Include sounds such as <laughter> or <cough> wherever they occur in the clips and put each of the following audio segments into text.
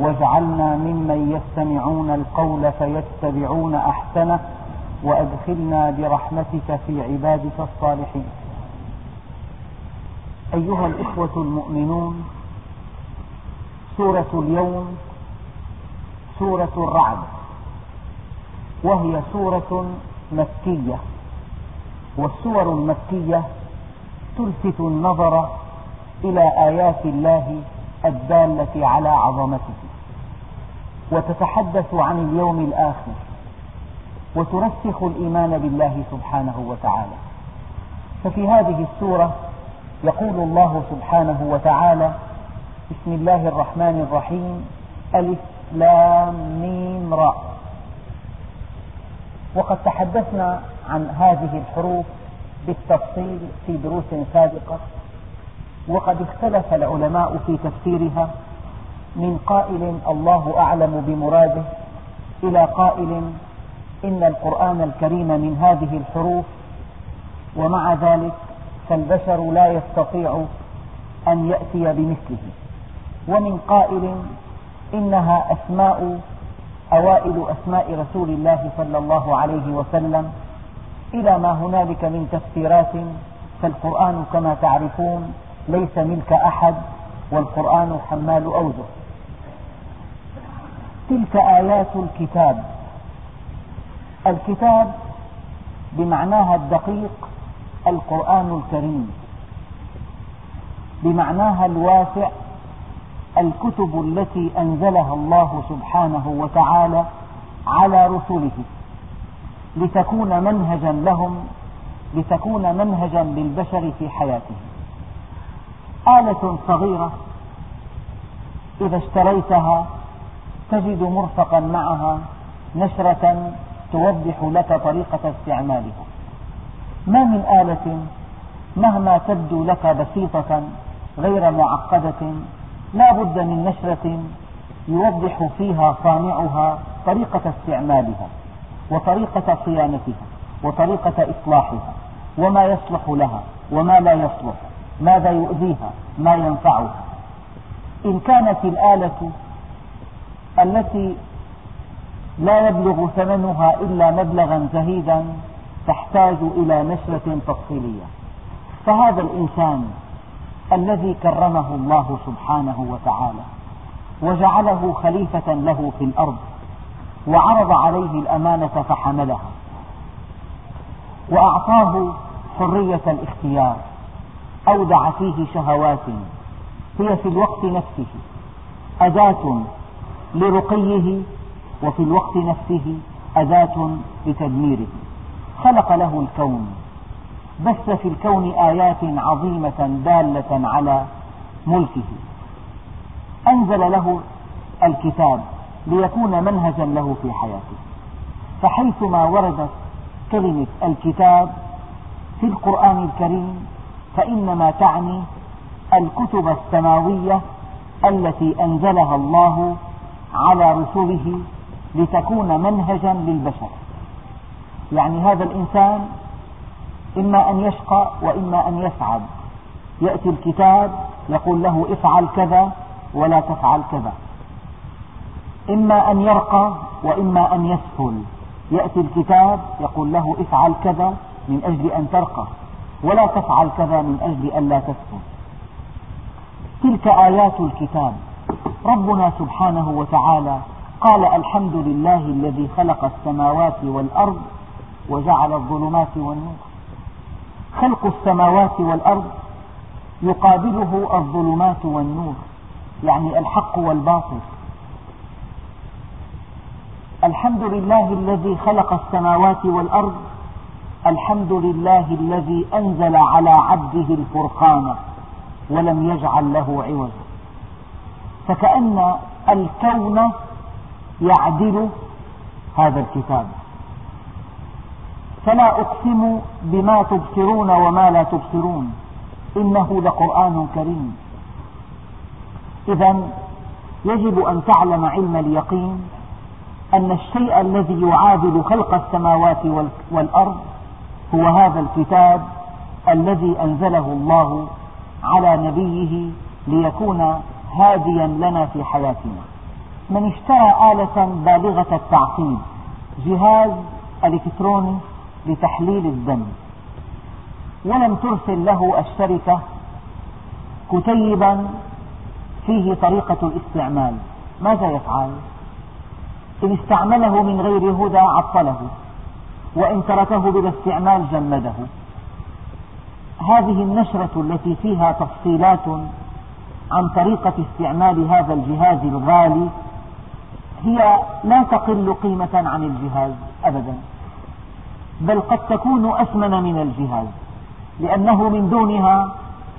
واجعلنا ممن يستمعون القول فيتبعون أحسنه وأدخلنا برحمتك في عبادك الصالحين. أيها الإخوة المؤمنون سورة اليوم سورة الرعد وهي سورة مكية والسور المكية تلفت النظر إلى آيات الله الدالة على عظمته. وتتحدث عن اليوم الآخر وترسخ الإيمان بالله سبحانه وتعالى. ففي هذه السورة يقول الله سبحانه وتعالى بسم الله الرحمن الرحيم ألف لام ميم راء وقد تحدثنا عن هذه الحروف بالتفصيل في دروس سابقة وقد اختلف العلماء في تفسيرها. من قائل الله أعلم بمراده إلى قائل إن القرآن الكريم من هذه الحروف ومع ذلك فالبشر لا يستطيع أن يأتي بمثله. ومن قائل إنها أسماء أوائل أسماء رسول الله صلى الله عليه وسلم إلى ما هنالك من تفسيرات فالقرآن كما تعرفون ليس ملك أحد والقرآن حمال أوجه تلك آيات الكتاب. الكتاب بمعناها الدقيق القرآن الكريم. بمعناها الواسع الكتب التي أنزلها الله سبحانه وتعالى على رسله. لتكون منهجا لهم لتكون منهجا للبشر في حياتهم. آلة صغيرة إذا اشتريتها تجد مرفقا معها نشرة توضح لك طريقة استعمالها. ما من آلة مهما تبدو لك بسيطة غير معقدة لا بد من نشرة يوضح فيها صانعها طريقة استعمالها وطريقة صيانتها وطريقة إصلاحها وما يصلح لها وما لا يصلح ماذا يؤذيها ما ينفعها. إن كانت الآلة التي لا يبلغ ثمنها إلا مبلغا زهيدا تحتاج إلى نشرة تفصيلية. فهذا الإنسان الذي كرمه الله سبحانه وتعالى وجعله خليفة له في الأرض وعرض عليه الأمانة فحملها وأعطاه حرية الاختيار أودع فيه شهوات هي في الوقت نفسه أداة لرقيه وفي الوقت نفسه أداة لتدميره. خلق له الكون. بث في الكون آيات عظيمة دالة على ملكه. أنزل له الكتاب ليكون منهجا له في حياته. فحيثما وردت كلمة الكتاب في القرآن الكريم فإنما تعني الكتب السماوية التي أنزلها الله على رسله لتكون منهجا للبشر. يعني هذا الإنسان إما أن يشقى وإما أن يسعد يأتي الكتاب يقول له افعل كذا ولا تفعل كذا. إما أن يرقى وإما أن يسفل يأتي الكتاب يقول له افعل كذا من أجل أن ترقى ولا تفعل كذا من أجل أن لا تسكت تلك آيات الكتاب. ربنا سبحانه وتعالى قال الحمد لله الذي خلق السماوات والأرض وجعل الظلمات والنور. خلق السماوات والأرض يقابله الظلمات والنور يعني الحق والباطل. الحمد لله الذي خلق السماوات والأرض الحمد لله الذي أنزل على عبده الفرقان ولم يجعل له عوجا. فكأن الكون يعدل هذا الكتاب. فلا أقسم بما تبصرون وما لا تبصرون. إنه لقرآن كريم. إذا يجب أن تعلم علم اليقين أن الشيء الذي يعادل خلق السماوات والأرض هو هذا الكتاب الذي أنزله الله على نبيه ليكون هاديا لنا في حياتنا. من اشترى آلة بالغة التعقيد جهاز إلكتروني لتحليل الدم. ولم ترسل له الشركة كتيبا فيه طريقة الاستعمال. ماذا يفعل؟ إن استعمله من غير هدى عطله وإن تركه بلا استعمال جمده. هذه النشرة التي فيها تفصيلات عن طريقة استعمال هذا الجهاز الغالي هي لا تقل قيمة عن الجهاز أبدا بل قد تكون أثمن من الجهاز لأنه من دونها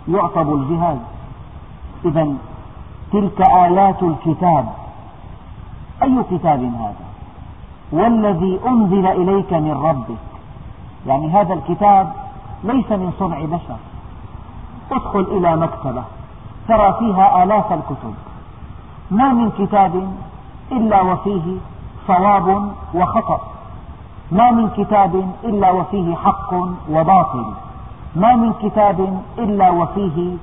يعطب الجهاز. إذا تلك آيات الكتاب أي كتاب هذا؟ والذي أنزل إليك من ربك. يعني هذا الكتاب ليس من صنع بشر. ادخل إلى مكتبة. ترى فيها آلاف الكتب. ما من كتاب إلا وفيه صواب وخطأ. ما من كتاب إلا وفيه حق وباطل. ما من كتاب إلا وفيه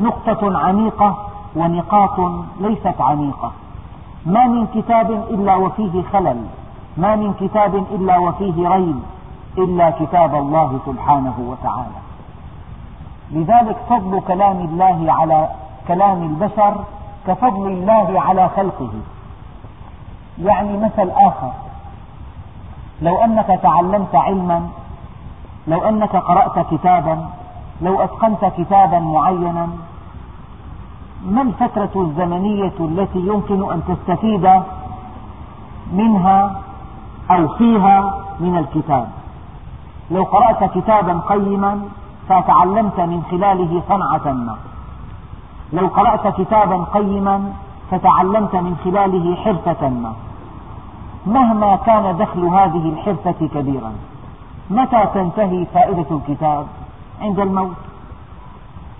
نقطة عميقة ونقاط ليست عميقة. ما من كتاب إلا وفيه خلل. ما من كتاب إلا وفيه ريب. إلا كتاب الله سبحانه وتعالى. لذلك فضل كلام الله على كلام البشر كفضل الله على خلقه. يعني مثل آخر. لو أنك تعلمت علما لو أنك قرأت كتابا لو أتقنت كتابا معينا ما الفترة الزمنية التي يمكن أن تستفيد منها أو فيها من الكتاب؟ لو قرأت كتابا قيما فتعلمت من خلاله صنعة ما. لو قرأت كتابا قيما فتعلمت من خلاله حرفة ما. مهما كان دخل هذه الحرفة كبيرا. متى تنتهي فائدة الكتاب عند الموت؟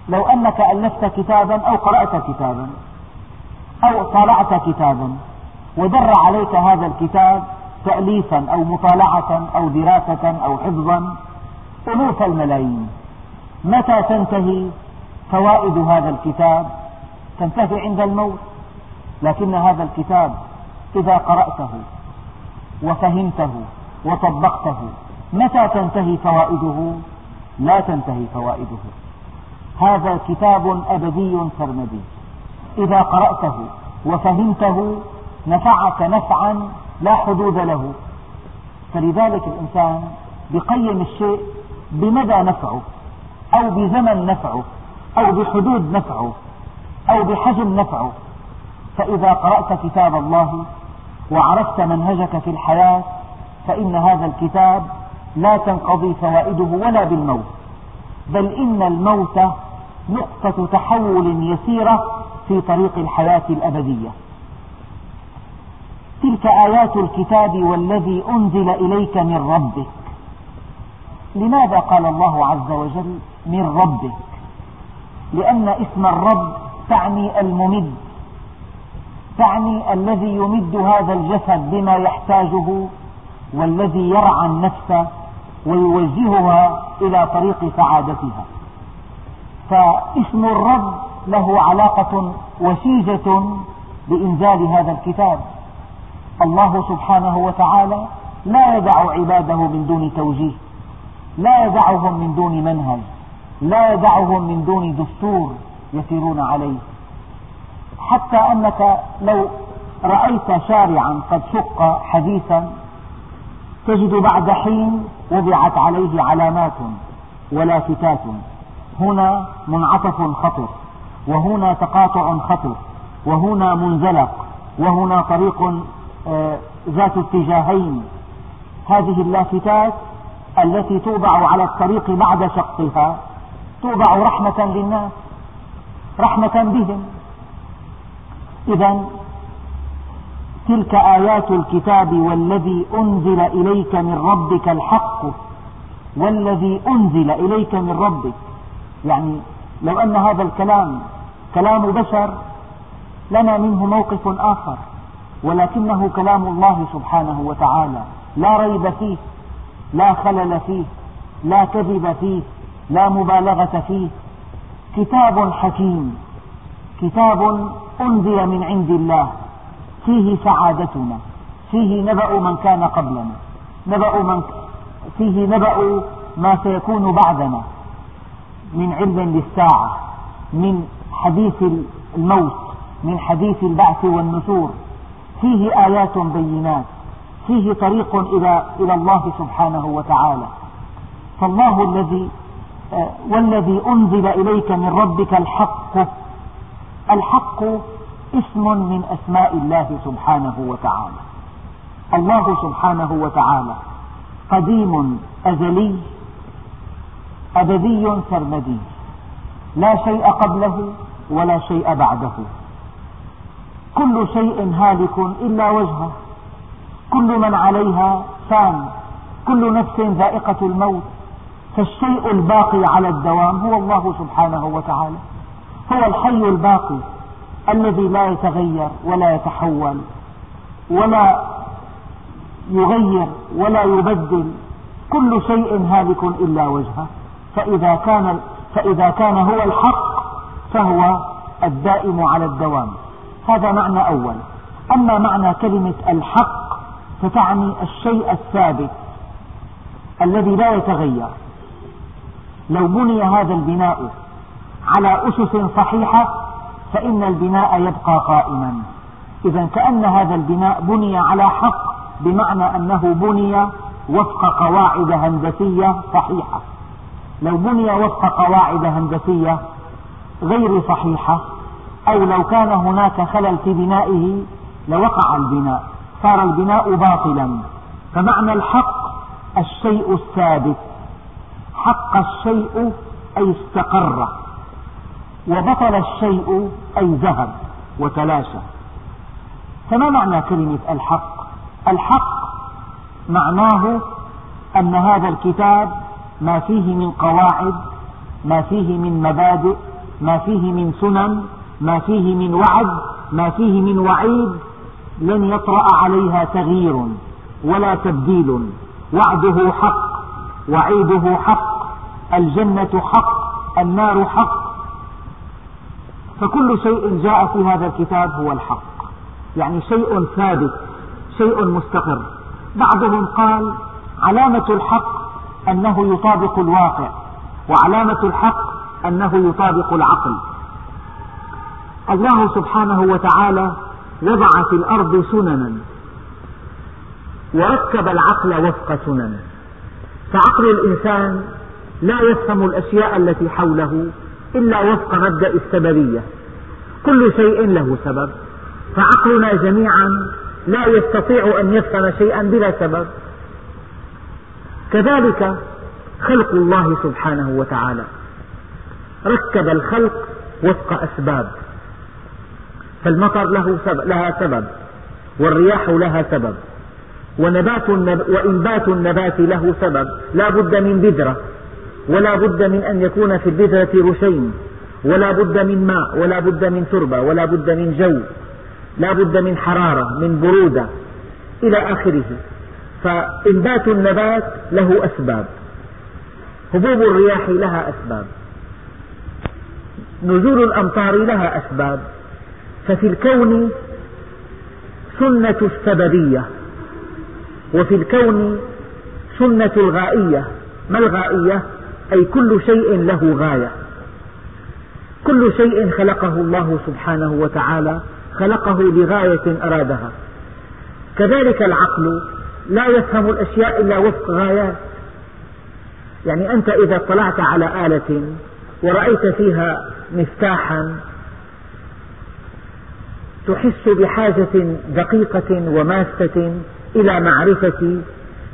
لو أنك ألفت كتابا أو قرأت كتابا أو طالعت كتابا ودر عليك هذا الكتاب تأليفا أو مطالعة أو دراسة أو حفظا ألوف الملايين. متى تنتهي فوائد هذا الكتاب؟ تنتهي عند الموت. لكن هذا الكتاب إذا قرأته وفهمته وطبقته متى تنتهي فوائده؟ لا تنتهي فوائده. هذا كتاب أبدي سرمدي إذا قرأته وفهمته نفعك نفعا لا حدود له. فلذلك الإنسان يقيم الشيء بمدى نفعه؟ أو بزمن نفعه أو بحدود نفعه أو بحجم نفعه. فإذا قرأت كتاب الله وعرفت منهجك في الحياة فإن هذا الكتاب لا تنقضي فوائده ولا بالموت. بل إن الموت نقطة تحول يسيرة في طريق الحياة الأبدية. تلك آيات الكتاب والذي أنزل إليك من ربك لماذا قال الله عز وجل من ربك؟ لأن اسم الرب تعني الممد تعني الذي يمد هذا الجسد بما يحتاجه والذي يرعى النفس ويوجهها إلى طريق سعادتها. فاسم الرب له علاقة وشيجة بإنزال هذا الكتاب. الله سبحانه وتعالى لا يدع عباده من دون توجيه. لا يدعهم من دون منهج لا يدعهم من دون دستور يسيرون عليه. حتى أنك لو رأيت شارعا قد شق حديثا تجد بعد حين وضعت عليه علامات ولافتات هنا منعطف خطر وهنا تقاطع خطر وهنا منزلق وهنا طريق آه، ذات اتجاهين. هذه اللافتات التي توضع على الطريق بعد شقها توضع رحمة للناس رحمة بهم. إذا تلك آيات الكتاب والذي أنزل إليك من ربك الحق والذي أنزل إليك من ربك. يعني لو أن هذا الكلام كلام بشر لنا منه موقف آخر ولكنه كلام الله سبحانه وتعالى. لا ريب فيه. لا خلل فيه لا كذب فيه لا مبالغة فيه. كتاب حكيم كتاب أنزل من عند الله. فيه سعادتنا فيه نبأ من كان قبلنا نبأ من فيه نبأ ما سيكون بعدنا. من علم للساعة من حديث الموت من حديث البعث والنشور. فيه آيات بينات. فيه طريق إلى إلى الله سبحانه وتعالى. فالله الذي آه، والذي أنزل إليك من ربك الحق الحق اسم من أسماء الله سبحانه وتعالى. الله سبحانه وتعالى قديم أزلي أبدي سرمدي لا شيء قبله ولا شيء بعده. كل شيء هالك إلا وجهه. كل من عليها فان كل نفس ذائقة الموت. فالشيء الباقي على الدوام هو الله سبحانه وتعالى. هو الحي الباقي الذي لا يتغير ولا يتحول ولا يغير ولا يبدل. كل شيء هالك إلا وجهه. فإذا كان, فإذا كان هو الحق فهو الدائم على الدوام. هذا معنى أول. أما معنى كلمة الحق فتعني الشيء الثابت الذي لا يتغير. لو بني هذا البناء على أسس صحيحة فإن البناء يبقى قائما. إذا كأن هذا البناء بني على حق بمعنى أنه بني وفق قواعد هندسية صحيحة. لو بني وفق قواعد هندسية غير صحيحة أو لو كان هناك خلل في بنائه لوقع البناء. صار البناء باطلا. فمعنى الحق الشيء الثابت. حق الشيء أي استقر. وبطل الشيء أي ذهب وتلاشى. فما معنى كلمة الحق؟ الحق معناه أن هذا الكتاب ما فيه من قواعد ما فيه من مبادئ ما فيه من سنن ما فيه من وعد ما فيه من وعيد لن يطرأ عليها تغيير ولا تبديل. وعده حق وعيده حق الجنة حق النار حق. فكل شيء جاء في هذا الكتاب هو الحق. يعني شيء ثابت شيء مستقر. بعضهم قال علامة الحق أنه يطابق الواقع وعلامة الحق أنه يطابق العقل. الله سبحانه وتعالى وضع في الأرض سننا. وركب العقل وفق سنن فعقل الإنسان لا يفهم الأشياء التي حوله إلا وفق مبدأ السببية. كل شيء له سبب. فعقلنا جميعا لا يستطيع أن يفهم شيئا بلا سبب. كذلك خلق الله سبحانه وتعالى. ركب الخلق وفق أسباب. فالمطر له سبب لها سبب والرياح لها سبب ونبات وإنبات النبات له سبب. لا بد من بذرة ولا بد من أن يكون في البذرة رشيم ولا بد من ماء ولا بد من تربة ولا بد من جو لا بد من حرارة من برودة إلى آخره. فإنبات النبات له أسباب. هبوب الرياح لها أسباب. نزول الأمطار لها أسباب. ففي الكون سنة السببية وفي الكون سنة الغائية. ما الغائية؟ أي كل شيء له غاية. كل شيء خلقه الله سبحانه وتعالى خلقه لغاية أرادها. كذلك العقل لا يفهم الأشياء إلا وفق غايات. يعني أنت إذا اطلعت على آلة ورأيت فيها مفتاحا تحس بحاجة دقيقة وماسة إلى معرفة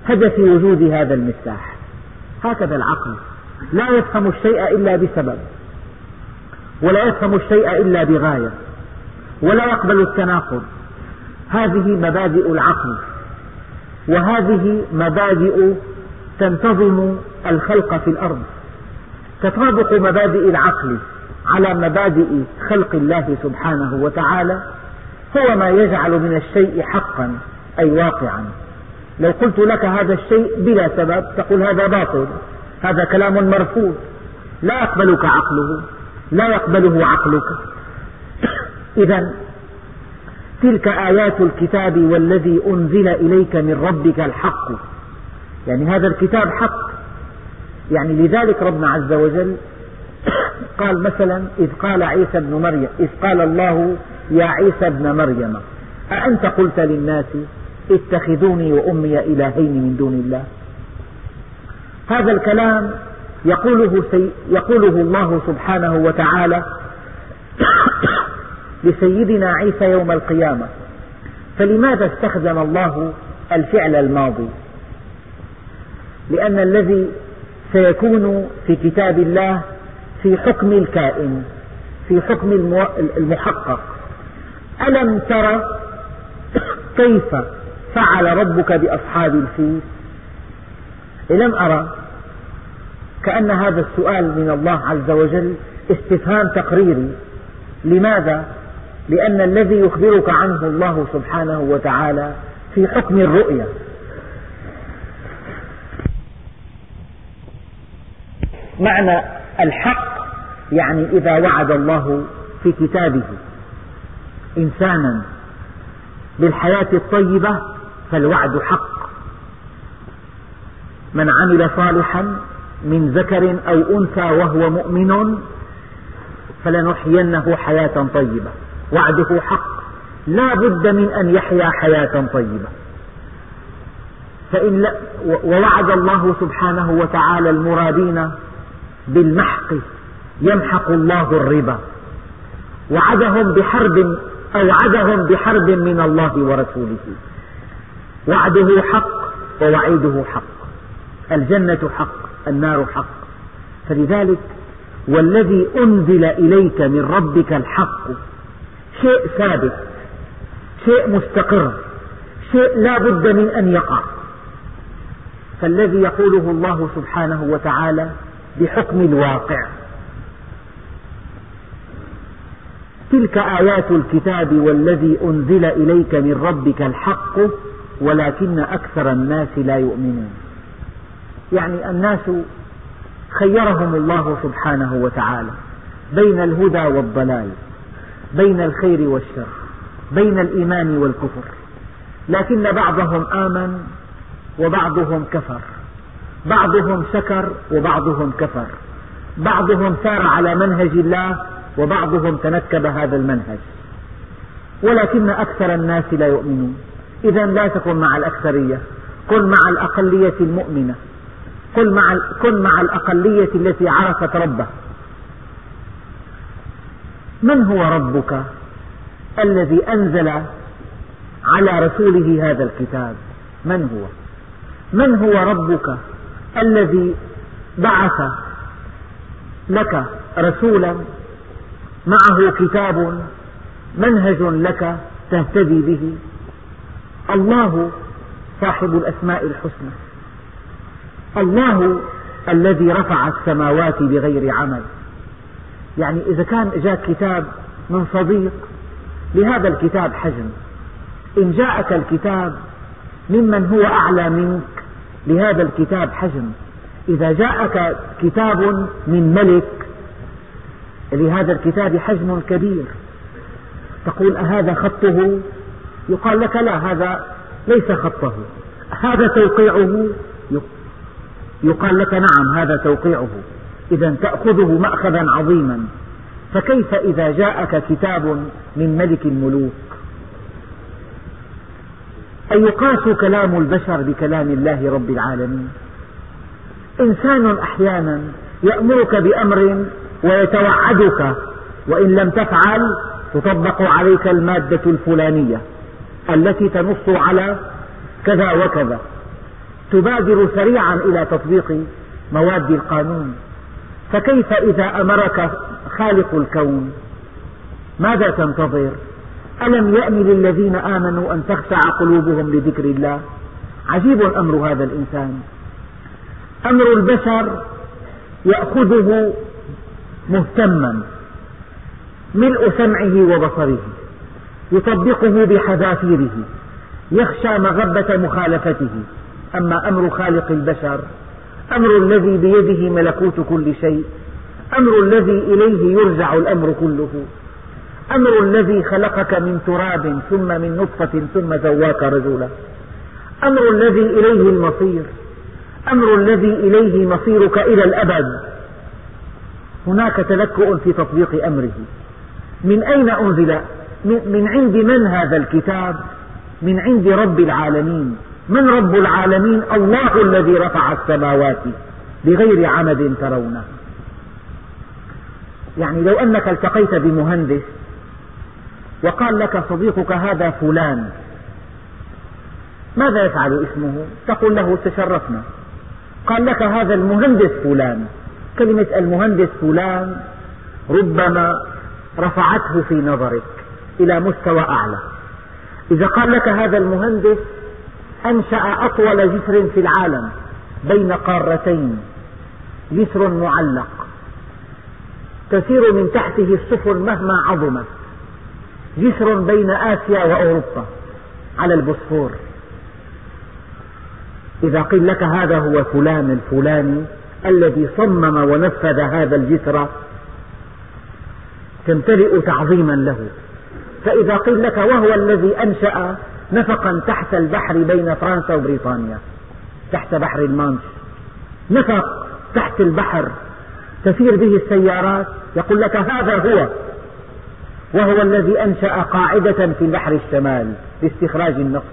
هدف وجود هذا المفتاح. هكذا العقل. لا يفهم الشيء إلا بسبب ولا يفهم الشيء إلا بغاية ولا يقبل التناقض. هذه مبادئ العقل وهذه مبادئ تنتظم الخلق في الأرض. تطابق مبادئ العقل على مبادئ خلق الله سبحانه وتعالى هو ما يجعل من الشيء حقا أي واقعا. لو قلت لك هذا الشيء بلا سبب تقول هذا باطل هذا كلام مرفوض. لا يقبلك عقله لا يقبله عقلك. <coughs> إذا تلك آيات الكتاب والذي أنزل إليك من ربك الحق. يعني هذا الكتاب حق. يعني لذلك ربنا عز وجل <coughs> قال مثلا إذ قال عيسى ابن مريم إذ قال الله يا عيسى ابن مريم أأنت قلت للناس اتخذوني وأمي إلهين من دون الله؟ هذا الكلام يقوله, سي يقوله الله سبحانه وتعالى <coughs> لسيدنا عيسى يوم القيامة. فلماذا استخدم الله الفعل الماضي؟ لأن الذي سيكون في كتاب الله في حكم الكائن في حكم المحقق. ألم تر كيف فعل ربك بأصحاب الفيل لم أرى كأن هذا السؤال من الله عز وجل استفهام تقريري. لماذا؟ لأن الذي يخبرك عنه الله سبحانه وتعالى في حكم الرؤية معنى الحق يعني إذا وعد الله في كتابه. إنسانا بالحياة الطيبة فالوعد حق. من عمل صالحا من ذكر أو أنثى وهو مؤمن فلنحيينه حياة طيبة. وعده حق. لا بد من أن يحيا حياة طيبة. فإن ووعد الله سبحانه وتعالى المرادين بالمحق يمحق الله الربا. وعدهم بحرب أوعدهم بحرب من الله ورسوله. وعده حق ووعيده حق. الجنة حق النار حق. فلذلك والذي أنزل إليك من ربك الحق شيء ثابت شيء مستقر شيء لا بد من أن يقع. فالذي يقوله الله سبحانه وتعالى بحكم الواقع. تلك آيات الكتاب والذي أنزل إليك من ربك الحق ولكن أكثر الناس لا يؤمنون. يعني الناس خيرهم الله سبحانه وتعالى بين الهدى والضلال بين الخير والشر بين الإيمان والكفر. لكن بعضهم آمن وبعضهم كفر. بعضهم شكر وبعضهم كفر. بعضهم سار على منهج الله وبعضهم تنكب هذا المنهج. ولكن أكثر الناس لا يؤمنون. إذا لا تكن مع الأكثرية. كن مع الأقلية المؤمنة. كن مع, كن مع الأقلية التي عرفت ربه من هو ربك الذي أنزل على رسوله هذا الكتاب؟ من هو؟ من هو ربك الذي بعث لك رسولا معه كتاب منهج لك تهتدي به. الله صاحب الأسماء الحسنى. الله الذي رفع السماوات بغير عمل. يعني إذا كان جاء كتاب من صديق لهذا الكتاب حجم إن جاءك الكتاب ممن هو أعلى منك لهذا الكتاب حجم إذا جاءك كتاب من ملك لهذا الكتاب حجم كبير. تقول أهذا خطه؟ يقال لك لا هذا ليس خطه. هذا توقيعه؟ يقال لك نعم هذا توقيعه. إذا تأخذه مأخذا عظيما. فكيف إذا جاءك كتاب من ملك الملوك أيقاس كلام البشر بكلام الله رب العالمين؟ إنسان أحيانا يأمرك بأمر ويتوعدك وإن لم تفعل تطبق عليك المادة الفلانية التي تنص على كذا وكذا. تبادر سريعا إلى تطبيق مواد القانون. فكيف إذا أمرك خالق الكون؟ ماذا تنتظر؟ ألم يأن للذين آمنوا أن تخشع قلوبهم لذكر الله؟ عجيب أمر هذا الإنسان. أمر البشر يأخذه مهتما ملء سمعه وبصره يطبقه بحذافيره يخشى مغبة مخالفته. أما أمر خالق البشر أمر الذي بيده ملكوت كل شيء أمر الذي إليه يرجع الأمر كله. أمر الذي خلقك من تراب ثم من نطفة ثم سواك رجلا. أمر الذي إليه المصير أمر الذي إليه مصيرك إلى الأبد. هناك تلكؤ في تطبيق أمره. من أين أنزل؟ من عند من هذا الكتاب؟ من عند رب العالمين. من رب العالمين؟ الله الذي رفع السماوات بغير عمد ترونه. يعني لو أنك التقيت بمهندس وقال لك صديقك هذا فلان ماذا يفعل اسمه؟ تقول له تشرفنا. قال لك هذا المهندس فلان. كلمة المهندس فلان ربما رفعته في نظرك إلى مستوى أعلى. إذا قال لك هذا المهندس أنشأ أطول جسر في العالم بين قارتين. جسر معلق. تسير من تحته السفن مهما عظمت. جسر بين آسيا وأوروبا على البوسفور. إذا قيل لك هذا هو فلان الفلاني الذي صمم ونفذ هذا الجسر تمتلئ تعظيما له. فإذا قيل لك وهو الذي أنشأ نفقا تحت البحر بين فرنسا وبريطانيا تحت بحر المانش نفق تحت البحر تسير به السيارات يقول لك هذا هو وهو الذي أنشأ قاعدة في البحر الشمال لاستخراج النفط.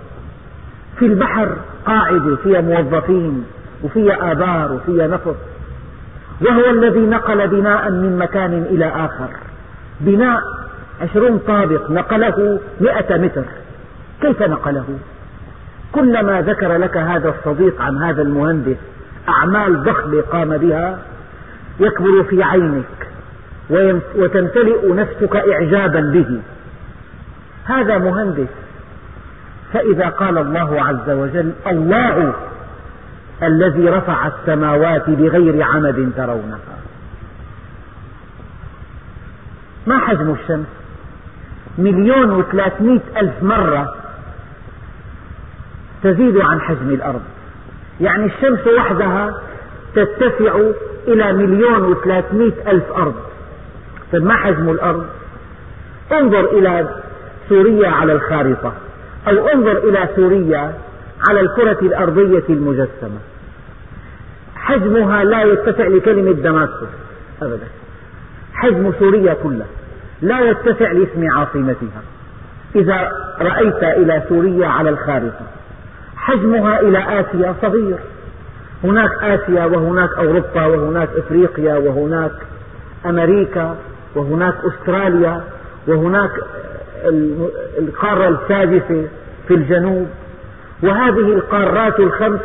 في البحر قاعدة فيها موظفين وفيها آبار وفيها نفط وهو الذي نقل بناء من مكان إلى آخر. بناء عشرون طابق نقله مئة متر. كيف نقله؟ كلما ذكر لك هذا الصديق عن هذا المهندس أعمال ضخمة قام بها يكبر في عينك وتمتلئ نفسك إعجابا به. هذا مهندس فإذا قال الله عز وجل الله الذي رفع السماوات بغير عمد ترونها. ما حجم الشمس؟ مليون وثلاثمئة ألف مرة تزيد عن حجم الأرض. يعني الشمس وحدها تتسع إلى مليون وثلاثمئة ألف أرض. طيب ما حجم الأرض؟ انظر إلى سوريا على الخارطة أو انظر إلى سوريا على الكرة الأرضية المجسمة. حجمها لا يتسع لكلمة دماسكس أبدا. حجم سوريا كلها لا يتسع لاسم عاصمتها. إذا رأيت إلى سوريا على الخارطة حجمها إلى آسيا صغير. هناك آسيا وهناك أوروبا وهناك إفريقيا وهناك أمريكا وهناك أستراليا وهناك القارة السادسة في الجنوب. وهذه القارات الخمس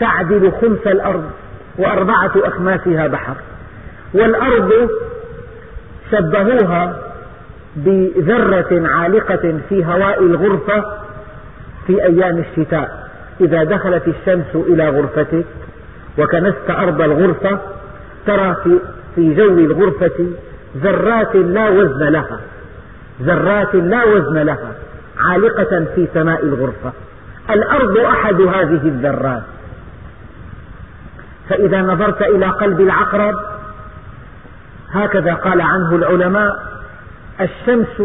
تعدل خمس الأرض وأربعة أخماسها بحر. والأرض شبهوها بذرة عالقة في هواء الغرفة في أيام الشتاء. إذا دخلت الشمس إلى غرفتك وكنست أرض الغرفة ترى في, جو الغرفة ذرات لا وزن لها. ذرات لا وزن لها عالقة في سماء الغرفة. الأرض أحد هذه الذرات. فإذا نظرت إلى قلب العقرب هكذا قال عنه العلماء الشمس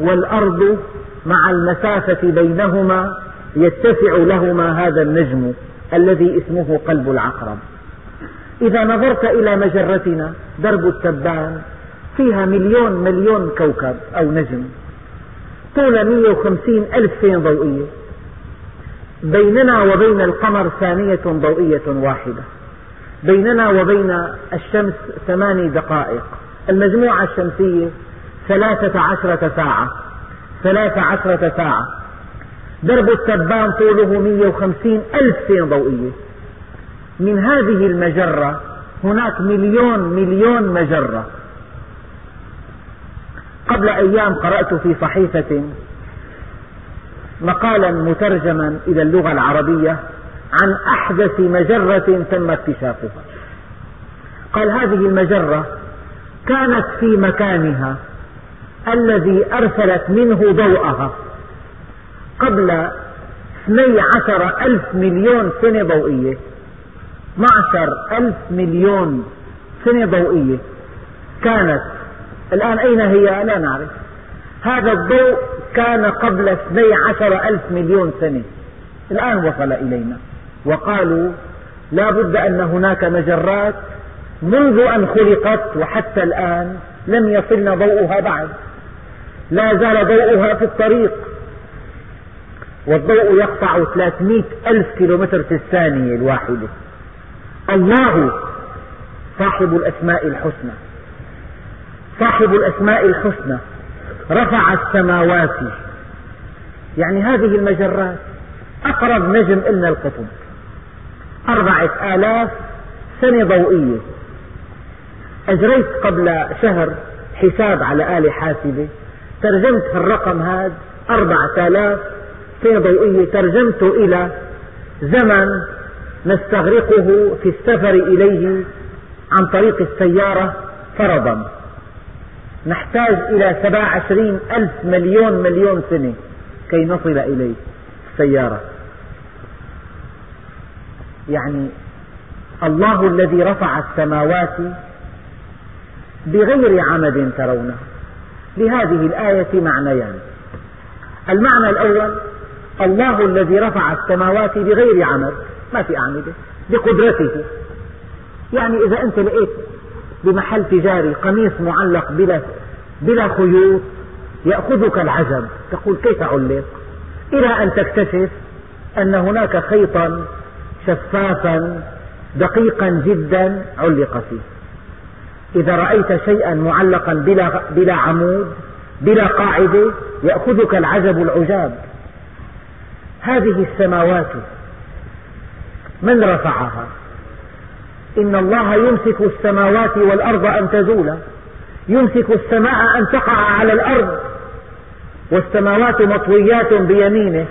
والأرض مع المسافة بينهما يتسع لهما هذا النجم الذي اسمه قلب العقرب. إذا نظرت إلى مجرتنا درب التبان فيها مليون مليون كوكب أو نجم طول 150 ألف سنة ضوئية. بيننا وبين القمر ثانية ضوئية واحدة. بيننا وبين الشمس ثماني دقائق. المجموعة الشمسية ثلاثة عشرة ساعة. ثلاثة عشرة ساعة. درب التبان طوله 150 ألف سنة ضوئية. من هذه المجرة هناك مليون مليون مجرة. قبل أيام قرأت في صحيفة مقالا مترجما إلى اللغة العربية عن أحدث مجرة تم اكتشافها. قال هذه المجرة كانت في مكانها الذي أرسلت منه ضوءها قبل اثني عشر ألف مليون سنة ضوئية 12 ألف مليون سنة ضوئية. كانت. الآن أين هي؟ لا نعرف. هذا الضوء كان قبل اثني عشر ألف مليون سنة. الآن وصل إلينا. وقالوا لا بد أن هناك مجرات منذ أن خلقت وحتى الآن لم يصلنا ضوءها بعد. لا زال ضوءها في الطريق. والضوء يقطع 300 ألف كيلومتر في الثانية الواحدة. الله صاحب الأسماء الحسنى. صاحب الأسماء الحسنى. رفع السماوات. يعني هذه المجرات أقرب نجم إلنا القطب. أربعة آلاف سنة ضوئية. أجريت قبل شهر حساب على آلة حاسبة. ترجمت الرقم هذا أربعة آلاف سنة ضوئية. ترجمته إلى زمن نستغرقه في السفر إليه عن طريق السيارة فرضا. نحتاج إلى سبع عشرين ألف مليون مليون سنة كي نصل إليه. السيارة يعني الله الذي رفع السماوات بغير عمد ترونه. لهذه الآية معنيان. المعنى الأول الله الذي رفع السماوات بغير عمد. ما في أعمدة. بقدرته. يعني إذا أنت لقيت بمحل تجاري قميص معلق بلا, بلا خيوط يأخذك العجب تقول كيف علق؟ إلى أن تكتشف أن هناك خيطا شفافا دقيقا جدا علق فيه. إذا رأيت شيئا معلقا بلا, بلا عمود بلا قاعدة يأخذك العجب العجاب. هذه السماوات من رفعها؟ إن الله يمسك السماوات والأرض أن تزولا. يمسك السماء أن تقع على الأرض. والسماوات مطويات بيمينه.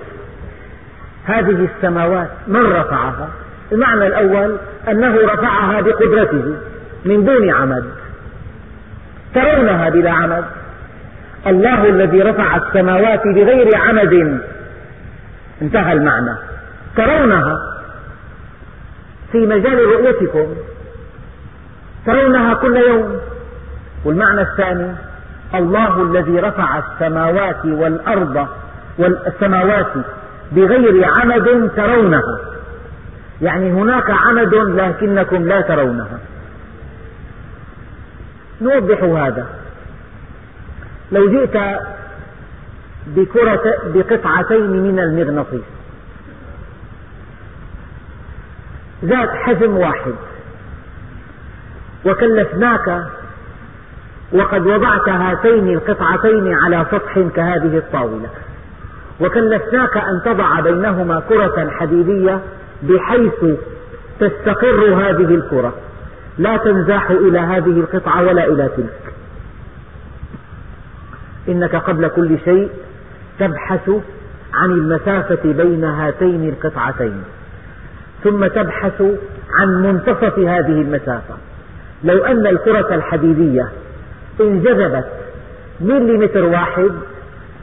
هذه السماوات من رفعها؟ المعنى الأول أنه رفعها بقدرته من دون عمد. ترونها بلا عمد. الله الذي رفع السماوات بغير عمد. انتهى المعنى. ترونها في مجال رؤيتكم. ترونها كل يوم. والمعنى الثاني الله الذي رفع السماوات والأرض والسماوات بغير عمد ترونها يعني هناك عمد لكنكم لا ترونها نوضح هذا. لو جئت بكرة بقطعتين من المغناطيس. ذات حجم واحد. وكلفناك وقد وضعت هاتين القطعتين على سطح كهذه الطاولة. وكلفناك أن تضع بينهما كرة حديدية بحيث تستقر هذه الكرة. لا تنزاح إلى هذه القطعة ولا إلى تلك. إنك قبل كل شيء تبحث عن المسافة بين هاتين القطعتين. ثم تبحث عن منتصف هذه المسافة. لو أن الكرة الحديدية انجذبت. مليمتر واحد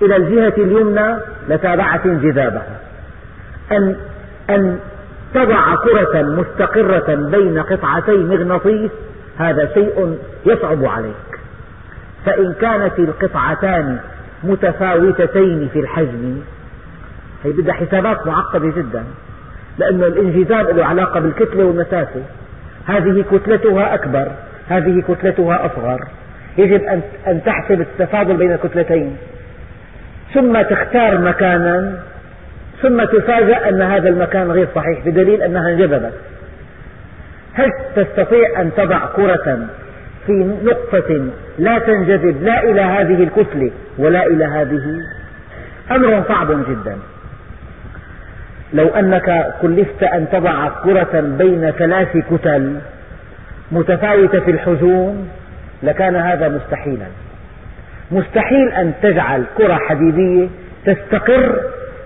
إلى الجهة اليمنى لتابعت انجذابها أن, أن تضع كرة مستقرة بين قطعتي مغناطيس هذا شيء يصعب عليك. فإن كانت القطعتان متفاوتتين في الحجم هي بدها حسابات معقدة جدا لأن الانجذاب له علاقة بالكتلة والمسافة. هذه كتلتها أكبر هذه كتلتها أصغر. يجب أن تحسب التفاضل بين الكتلتين. ثم تختار مكانا ثم تفاجأ أن هذا المكان غير صحيح بدليل أنها انجذبت. هل تستطيع أن تضع كرة في نقطة لا تنجذب لا إلى هذه الكتلة ولا إلى هذه؟ أمر صعب جدا. لو أنك كلفت أن تضع كرة بين ثلاث كتل متفاوتة في الحجوم لكان هذا مستحيلا. مستحيل أن تجعل كرة حديدية تستقر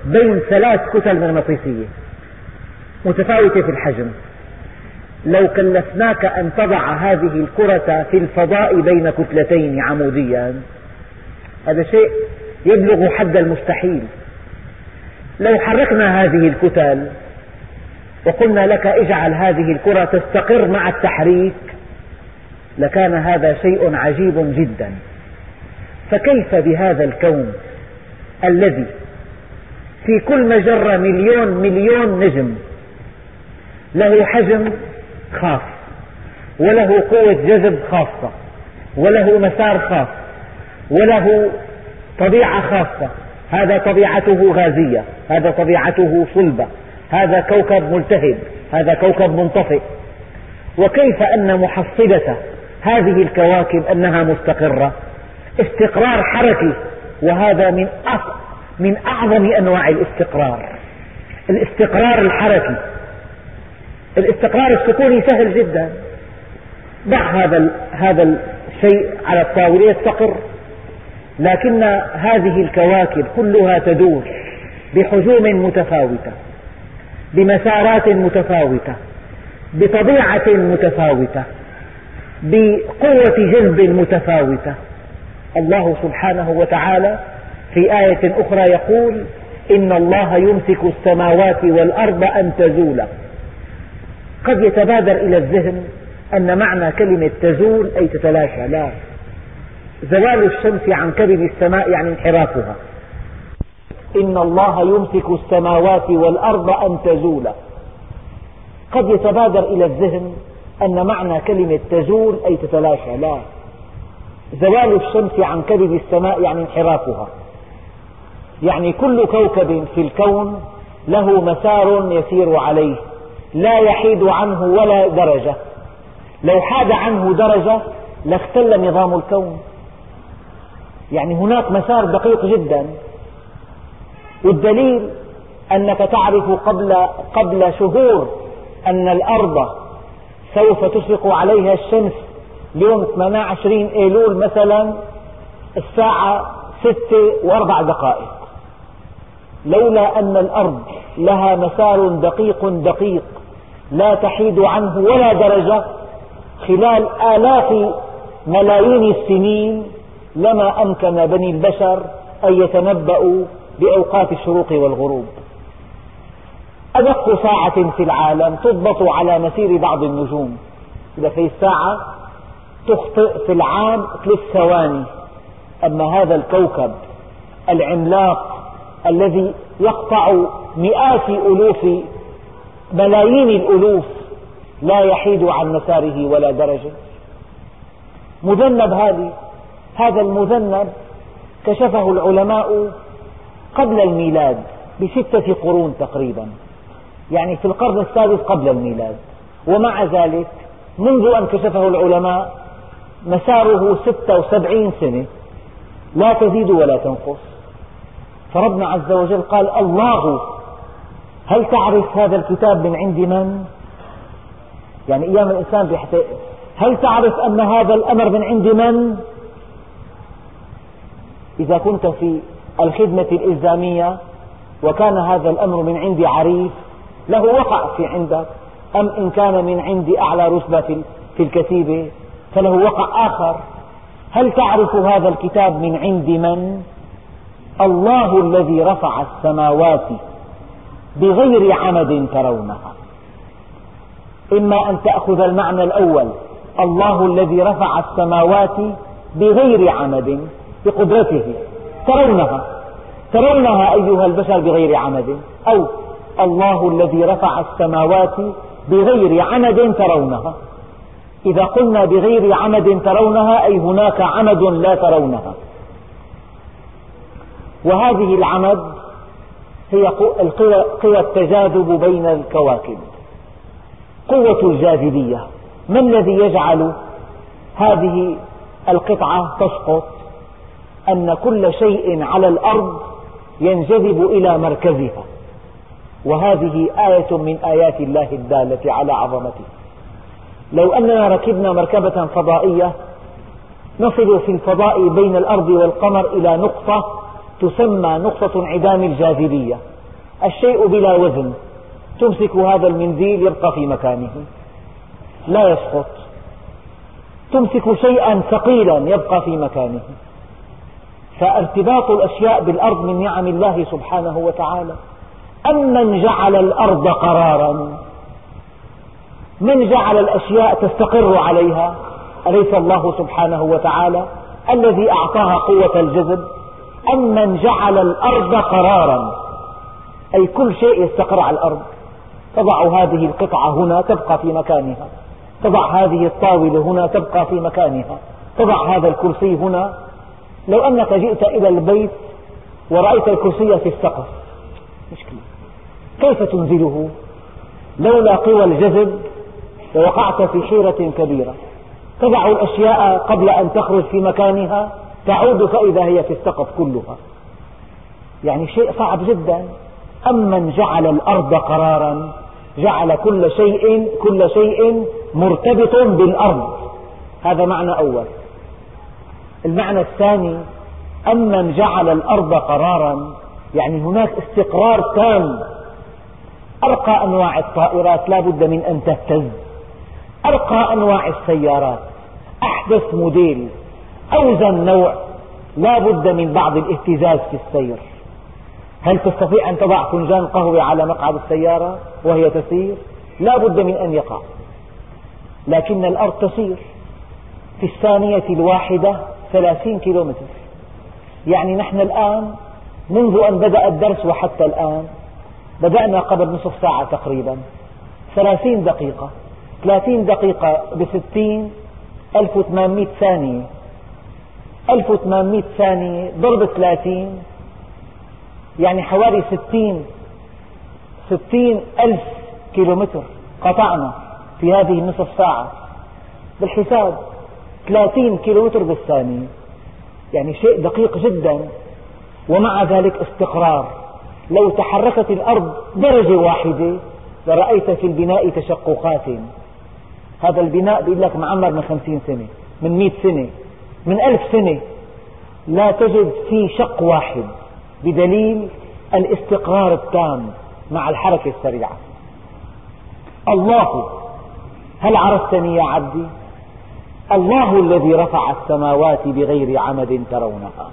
بين ثلاث كتل مغناطيسية متفاوتة في الحجم. لو كلفناك أن تضع هذه الكرة في الفضاء بين كتلتين عموديا هذا شيء يبلغ حد المستحيل. لو حركنا هذه الكتل وقلنا لك اجعل هذه الكرة تستقر مع التحريك لكان هذا شيء عجيب جدا. فكيف بهذا الكون الذي في كل مجرة مليون مليون نجم له حجم خاص وله قوة جذب خاصة وله مسار خاص وله طبيعة خاصة. هذا طبيعته غازية هذا طبيعته صلبة هذا كوكب ملتهب هذا كوكب منطفئ. وكيف أن محصلة هذه الكواكب أنها مستقرة. استقرار حركي وهذا من من أعظم أنواع الاستقرار. الاستقرار الحركي. الاستقرار السكوني سهل جدا. ضع هذا هذا الشيء على الطاولة يستقر. لكن هذه الكواكب كلها تدور بحجوم متفاوتة بمسارات متفاوتة بطبيعة متفاوتة. بقوة جذب متفاوتة. الله سبحانه وتعالى في آية أخرى يقول إن الله يمسك السماوات والأرض أن تزولا. قد يتبادر إلى الذهن أن معنى كلمة تزول أي تتلاشى لا. زوال الشمس عن كبد السماء يعني انحرافها. إن الله يمسك السماوات والأرض أن تزولا. قد يتبادر إلى الذهن أن معنى كلمة تزول أي تتلاشى لا. زوال الشمس عن كبد السماء يعني انحرافها. يعني كل كوكب في الكون له مسار يسير عليه لا يحيد عنه ولا درجة. لو حاد عنه درجة لاختل نظام الكون. يعني هناك مسار دقيق جدا. والدليل أنك تعرف قبل, قبل شهور أن الأرض سوف تشرق عليها الشمس اليوم 28 أيلول مثلا الساعة ستة وأربع دقائق. لولا أن الأرض لها مسار دقيق دقيق لا تحيد عنه ولا درجة خلال آلاف ملايين السنين لما أمكن بني البشر أن يتنبأوا بأوقات الشروق والغروب. أدق ساعة في العالم تضبط على مسير بعض النجوم. إذا في الساعة تخطئ في العام ثلاث ثواني. أما هذا الكوكب العملاق الذي يقطع مئات ألوف ملايين الألوف لا يحيد عن مساره ولا درجة. مذنب هذه. هذا المذنب كشفه العلماء قبل الميلاد بستة قرون تقريبا. يعني في القرن السادس قبل الميلاد ومع ذلك منذ أن كشفه العلماء مساره ستة وسبعين سنة لا تزيد ولا تنقص فربنا عز وجل قال الله هل تعرف هذا الكتاب من عند من؟ يعني أيام الإنسان بيحتاج هل تعرف أن هذا الأمر من عند من؟ إذا كنت في الخدمة الإلزامية وكان هذا الأمر من عند عريف له وقع في عندك أم إن كان من عند أعلى رتبة في الكتيبة فله وقع آخر. هل تعرف هذا الكتاب من عند من؟ الله الذي رفع السماوات بغير عمد ترونها. إما أن تأخذ المعنى الأول الله الذي رفع السماوات بغير عمد بقدرته. ترونها. ترونها أيها البشر بغير عمد. أو الله الذي رفع السماوات بغير عمد ترونها. إذا قلنا بغير عمد ترونها أي هناك عمد لا ترونها. وهذه العمد هي قوى التجاذب بين الكواكب. قوة الجاذبية. ما الذي يجعل هذه القطعة تسقط؟ أن كل شيء على الأرض ينجذب إلى مركزها. وهذه آية من آيات الله الدالة على عظمته. لو أننا ركبنا مركبة فضائية نصل في الفضاء بين الأرض والقمر إلى نقطة تسمى نقطة انعدام الجاذبية. الشيء بلا وزن تمسك هذا المنزيل يبقى في مكانه. لا يسقط. تمسك شيئا ثقيلا يبقى في مكانه. فارتباط الأشياء بالأرض من نعم الله سبحانه وتعالى. أمن جعل الأرض قرارا؟ من جعل الأشياء تستقر عليها؟ أليس الله سبحانه وتعالى الذي أعطاها قوة الجذب أمن جعل الأرض قرارا؟ أي كل شيء يستقر على الأرض. تضع هذه القطعة هنا تبقى في مكانها. تضع هذه الطاولة هنا تبقى في مكانها. تضع هذا الكرسي هنا. لو أنك جئت إلى البيت ورأيت الكرسي في السقف كيف تنزله؟ لولا قوى الجذب لوقعت في حيرة كبيرة. تضع الأشياء قبل أن تخرج في مكانها تعود فإذا هي في السقف كلها. يعني شيء صعب جدا. أمن جعل الأرض قرارا جعل كل شيء كل شيء مرتبط بالأرض. هذا معنى أول. المعنى الثاني أمن جعل الأرض قرارا. يعني هناك استقرار تام أرقى أنواع الطائرات لا بد من أن تهتز. أرقى أنواع السيارات. أحدث موديل. أوزن نوع. لا بد من بعض الاهتزاز في السير. هل تستطيع أن تضع فنجان قهوة على مقعد السيارة وهي تسير؟ لا بد من أن يقع. لكن الأرض تسير. في الثانية الواحدة ثلاثين كيلومتر. يعني نحن الآن منذ أن بدأ الدرس وحتى الآن بدأنا قبل نصف ساعة تقريبا. ثلاثين دقيقة. ثلاثين دقيقة بستين ألف وثمانمئة ثانية. ألف وثمانمئة ثانية ضرب ثلاثين يعني حوالي ستين ستين ألف كيلومتر قطعنا في هذه النصف ساعة. بالحساب ثلاثين كيلومتر بالثانية. يعني شيء دقيق جدا. ومع ذلك استقرار. لو تحركت الأرض درجة واحدة لرأيت في البناء تشققات. هذا البناء بيقول لك معمر من خمسين سنة من مئة سنة من ألف سنة. لا تجد فيه شق واحد بدليل الاستقرار التام مع الحركة السريعة. الله هل عرفتني يا عبدي؟ الله الذي رفع السماوات بغير عمد ترونها.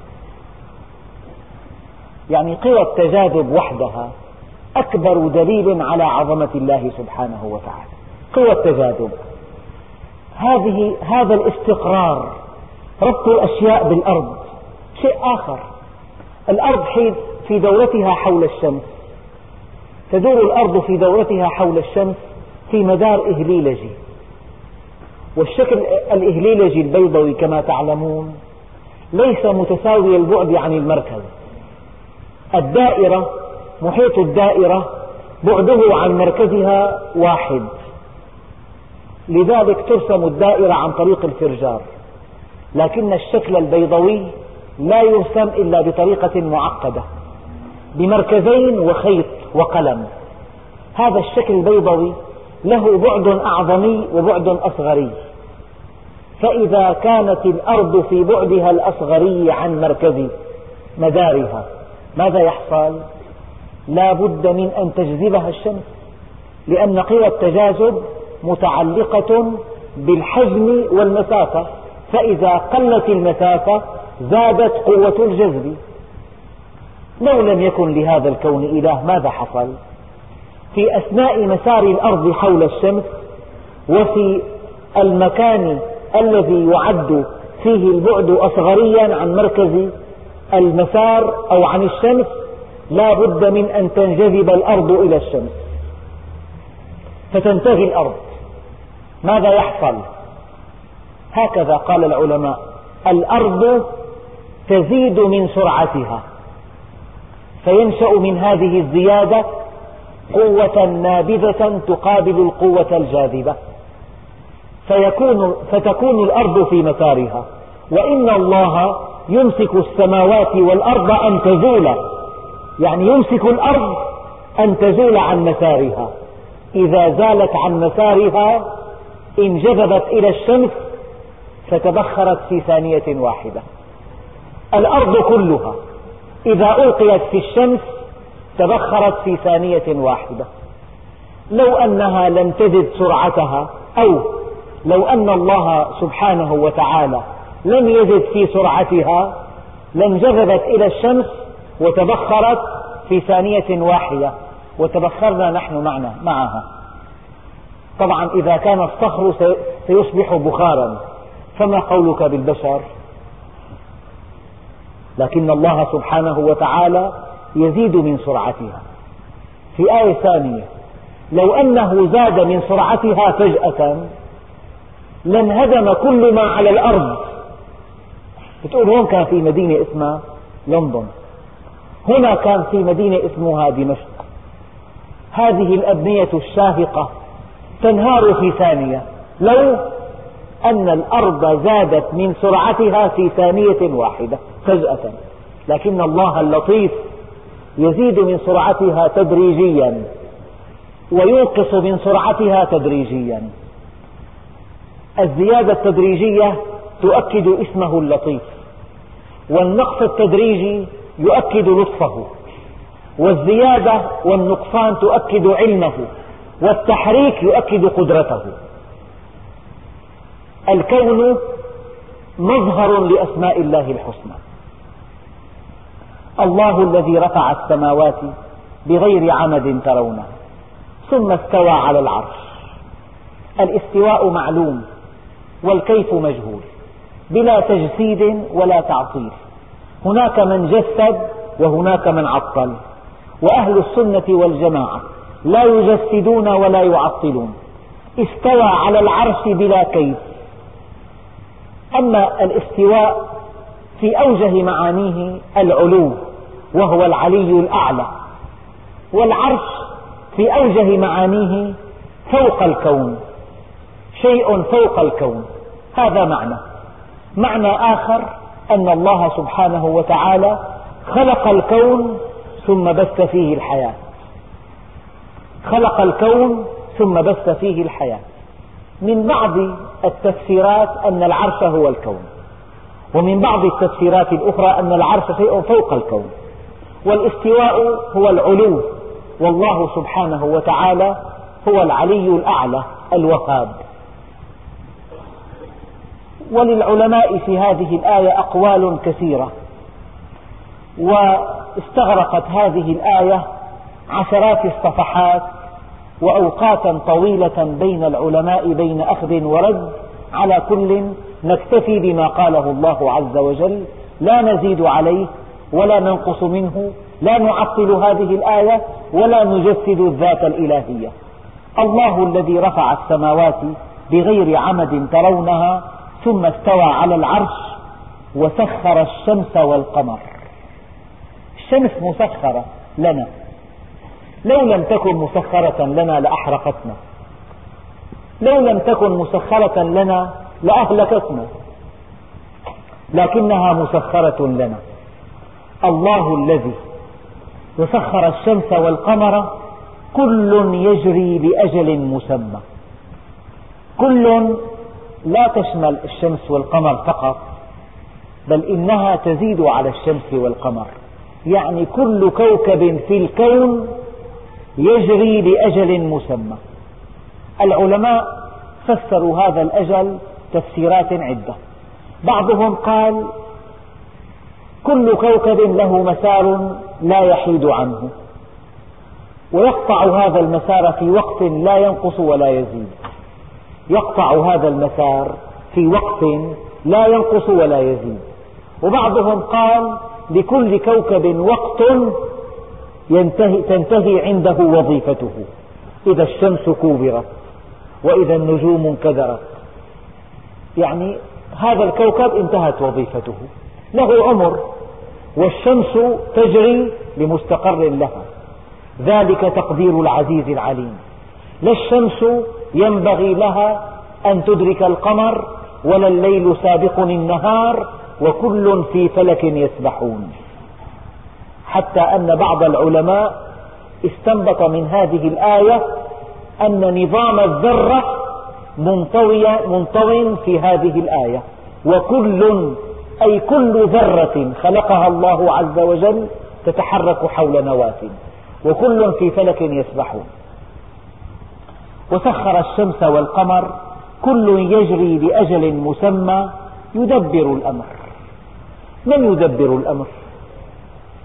يعني قوى التجاذب وحدها أكبر دليل على عظمة الله سبحانه وتعالى. قوى التجاذب. هذه هذا الاستقرار ربط الأشياء بالأرض شيء آخر. الأرض في دورتها حول الشمس. تدور الأرض في دورتها حول الشمس في مدار إهليلجي والشكل الإهليلجي البيضوي كما تعلمون ليس متساوي البعد عن المركز. الدائرة محيط الدائرة بعده عن مركزها واحد. لذلك ترسم الدائرة عن طريق الفرجار. لكن الشكل البيضوي لا يرسم إلا بطريقة معقدة. بمركزين وخيط وقلم. هذا الشكل البيضوي له بعد أعظمي وبعد أصغري. فإذا كانت الأرض في بعدها الأصغري عن مركز مدارها. ماذا يحصل؟ لا بد من أن تجذبها الشمس لأن قوى التجاذب متعلقة بالحجم والمسافة فإذا قلت المسافة زادت قوة الجذب لو لم يكن لهذا الكون إله ماذا حصل؟ في أثناء مسار الأرض حول الشمس وفي المكان الذي يعد فيه البعد أصغريا عن مركز المسار أو عن الشمس لا بد من أن تنجذب الأرض إلى الشمس. فتنتهي الأرض. ماذا يحصل؟ هكذا قال العلماء الأرض تزيد من سرعتها فينشأ من هذه الزيادة قوة نابذة تقابل القوة الجاذبة. فيكون فتكون الأرض في مسارها. وإن الله يمسك السماوات والأرض أن تزولا يعني يمسك الأرض أن تزول عن مسارها. إذا زالت عن مسارها انجذبت إلى الشمس فتبخرت في ثانية واحدة. الأرض كلها إذا ألقيت في الشمس تبخرت في ثانية واحدة. لو أنها لم تزد سرعتها أو لو أن الله سبحانه وتعالى لم يزد في سرعتها لانجذبت إلى الشمس وتبخرت في ثانية واحدة وتبخرنا نحن معنا معها. طبعا إذا كان الصخر سيصبح بخارا فما قولك بالبشر؟ لكن الله سبحانه وتعالى يزيد من سرعتها. في آية ثانية لو أنه زاد من سرعتها فجأة لانهدم كل ما على الأرض. بتقول هون كان في مدينة اسمها لندن. هنا كان في مدينة اسمها دمشق. هذه الأبنية الشاهقة تنهار في ثانية. لو أن الأرض زادت من سرعتها في ثانية واحدة فجأة. لكن الله اللطيف يزيد من سرعتها تدريجيا. وينقص من سرعتها تدريجيا. الزيادة التدريجية تؤكد اسمه اللطيف. والنقص التدريجي يؤكد لطفه. والزيادة والنقصان تؤكد علمه. والتحريك يؤكد قدرته. الكون مظهر لأسماء الله الحسنى. الله الذي رفع السماوات بغير عمد ترونها ثم استوى على العرش. الاستواء معلوم والكيف مجهول. بلا تجسيد ولا تعطيل. هناك من جسد وهناك من عطل. وأهل السنة والجماعة لا يجسدون ولا يعطلون. استوى على العرش بلا كيف أما الاستواء في أوجه معانيه العلو وهو العلي الأعلى. والعرش في أوجه معانيه فوق الكون. شيء فوق الكون. هذا معنى. معنى آخر أن الله سبحانه وتعالى خلق الكون ثم بث فيه الحياة. خلق الكون ثم بث فيه الحياة. من بعض التفسيرات أن العرش هو الكون. ومن بعض التفسيرات الأخرى أن العرش شيء فوق الكون. والاستواء هو العلو. والله سبحانه وتعالى هو العلي الأعلى الوهاب. وللعلماء في هذه الآية أقوال كثيرة. واستغرقت هذه الآية عشرات الصفحات وأوقاتا طويلة بين العلماء بين أخذ ورد على كل نكتفي بما قاله الله عز وجل. لا نزيد عليه ولا ننقص منه لا نعطل هذه الآية ولا نجسد الذات الإلهية. الله الذي رفع السماوات بغير عمد ترونها ثم استوى على العرش وسخر الشمس والقمر. الشمس مسخرة لنا. لو لم تكن مسخرة لنا لأحرقتنا. لو لم تكن مسخرة لنا لأهلكتنا. لكنها مسخرة لنا. الله الذي وسخر الشمس والقمر كل يجري لأجل مسمى. كل لا تشمل الشمس والقمر فقط بل إنها تزيد على الشمس والقمر. يعني كل كوكب في الكون يجري لأجل مسمى. العلماء فسروا هذا الأجل تفسيرات عدة. بعضهم قال كل كوكب له مسار لا يحيد عنه ويقطع هذا المسار في وقت لا ينقص ولا يزيد. يقطع هذا المسار في وقت لا ينقص ولا يزيد. وبعضهم قال لكل كوكب وقت ينتهي تنتهي عنده وظيفته. إذا الشمس كورت وإذا النجوم انكدرت. يعني هذا الكوكب انتهت وظيفته. له عمر والشمس تجري لمستقر لها. ذلك تقدير العزيز العليم. لا الشمس ينبغي لها أن تدرك القمر ولا الليل سابق النهار وكل في فلك يسبحون. حتى أن بعض العلماء استنبط من هذه الآية أن نظام الذرة منطوية منطو في هذه الآية. وكل أي كل ذرة خلقها الله عز وجل تتحرك حول نواة وكل في فلك يسبحون. وسخر الشمس والقمر كل يجري لأجل مسمى يدبر الأمر. من يدبر الأمر؟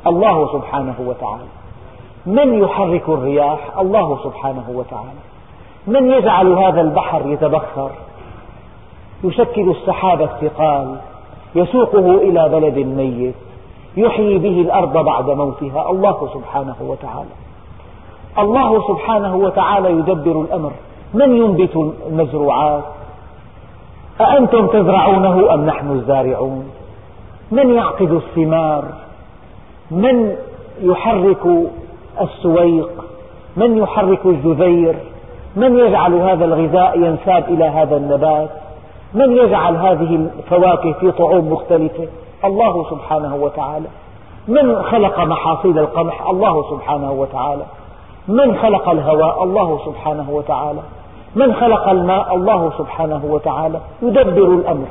الله سبحانه وتعالى. من يحرك الرياح؟ الله سبحانه وتعالى. من يجعل هذا البحر يتبخر؟ يشكل السحاب الثقال يسوقه إلى بلد ميت يحيي به الأرض بعد موتها. الله سبحانه وتعالى. الله سبحانه وتعالى يدبر الأمر. من ينبت المزروعات؟ أأنتم تزرعونه أم نحن الزارعون؟ من يعقد الثمار؟ من يحرك السويق؟ من يحرك الجذير من يجعل هذا الغذاء ينساب إلى هذا النبات؟ من يجعل هذه الفواكه في طعوم مختلفة؟ الله سبحانه وتعالى. من خلق محاصيل القمح؟ الله سبحانه وتعالى. من خلق الهواء؟ الله سبحانه وتعالى. من خلق الماء؟ الله سبحانه وتعالى. يدبر الأمر.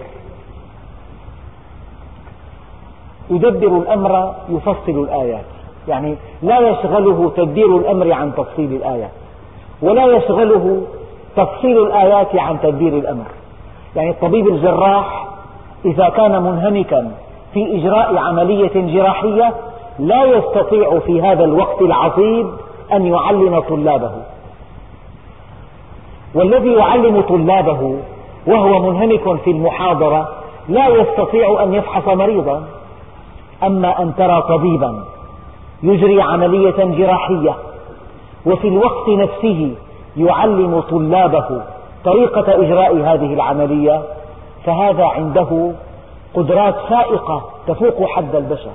يدبر الأمر يفصل الآيات. يعني لا يشغله تدبير الأمر عن تفصيل الآيات. ولا يشغله تفصيل الآيات عن تدبير الأمر. يعني الطبيب الجراح إذا كان منهمكا في إجراء عملية جراحية لا يستطيع في هذا الوقت العصيب أن يعلم طلابه. والذي يعلم طلابه وهو منهمك في المحاضرة لا يستطيع أن يفحص مريضا. أما أن ترى طبيبا يجري عملية جراحية وفي الوقت نفسه يعلم طلابه طريقة إجراء هذه العملية فهذا عنده قدرات فائقة تفوق حد البشر.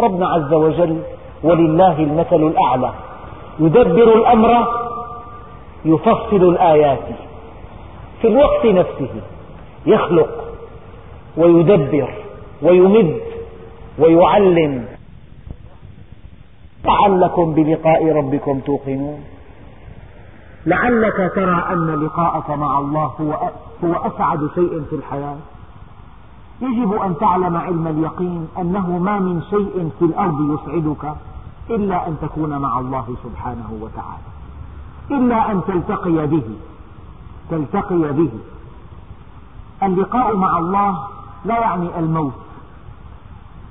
ربنا عز وجل ولله المثل الأعلى. يدبر الأمر يفصل الآيات في الوقت نفسه يخلق ويدبر ويمد ويعلم. لعلكم بلقاء ربكم توقنون. لعلك ترى أن لقاءك مع الله هو هو أسعد شيء في الحياة. يجب أن تعلم علم اليقين أنه ما من شيء في الأرض يسعدك. إلا أن تكون مع الله سبحانه وتعالى. إلا أن تلتقي به. تلتقي به. اللقاء مع الله لا يعني الموت.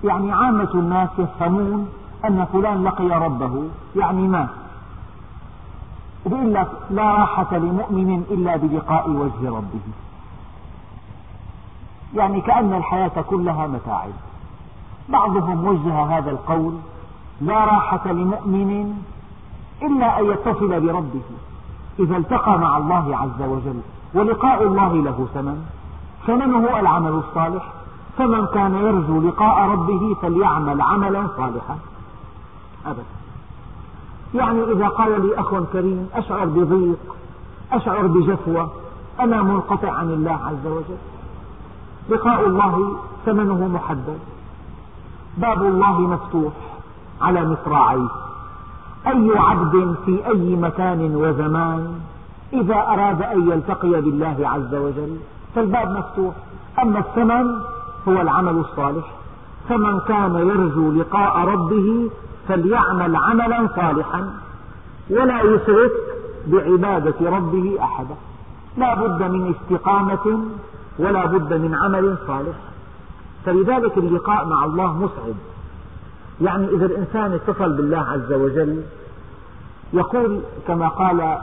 يعني عامة الناس يفهمون أن فلان لقي ربه. يعني مات لك لا راحة لمؤمن إلا بلقاء وجه ربه. يعني كأن الحياة كلها متاعب. بعضهم وجه هذا القول لا راحة لمؤمن إلا أن يتصل بربه إذا التقى مع الله عز وجل ولقاء الله له ثمن. ثمنه العمل الصالح فمن كان يرجو لقاء ربه فليعمل عملا صالحا. أبدا. يعني إذا قال لي أخ كريم أشعر بضيق أشعر بجفوة أنا منقطع عن الله عز وجل. لقاء الله ثمنه محدد. باب الله مفتوح. على مصراعيه أي عبد في أي مكان وزمان؟ إذا أراد أن يلتقي بالله عز وجل فالباب مفتوح. أما الثمن هو العمل الصالح. فمن كان يرجو لقاء ربه فليعمل عملا صالحا ولا يشرك بعبادة ربه أحدا. لا بد من استقامة ولا بد من عمل صالح. فلذلك اللقاء مع الله مسعد يعني إذا الإنسان اتصل بالله عز وجل يقول كما قال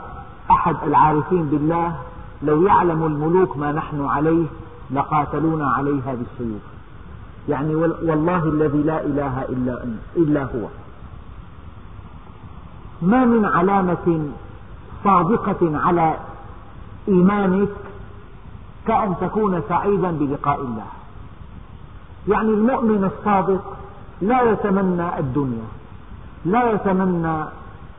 أحد العارفين بالله لو يعلم الملوك ما نحن عليه لقاتلونا عليها بالسيوف يعني والله الذي لا إله إلا, إلا هو. ما من علامة صادقة على إيمانك كأن تكون سعيدا بلقاء الله. يعني المؤمن الصادق لا يتمنى الدنيا لا يتمنى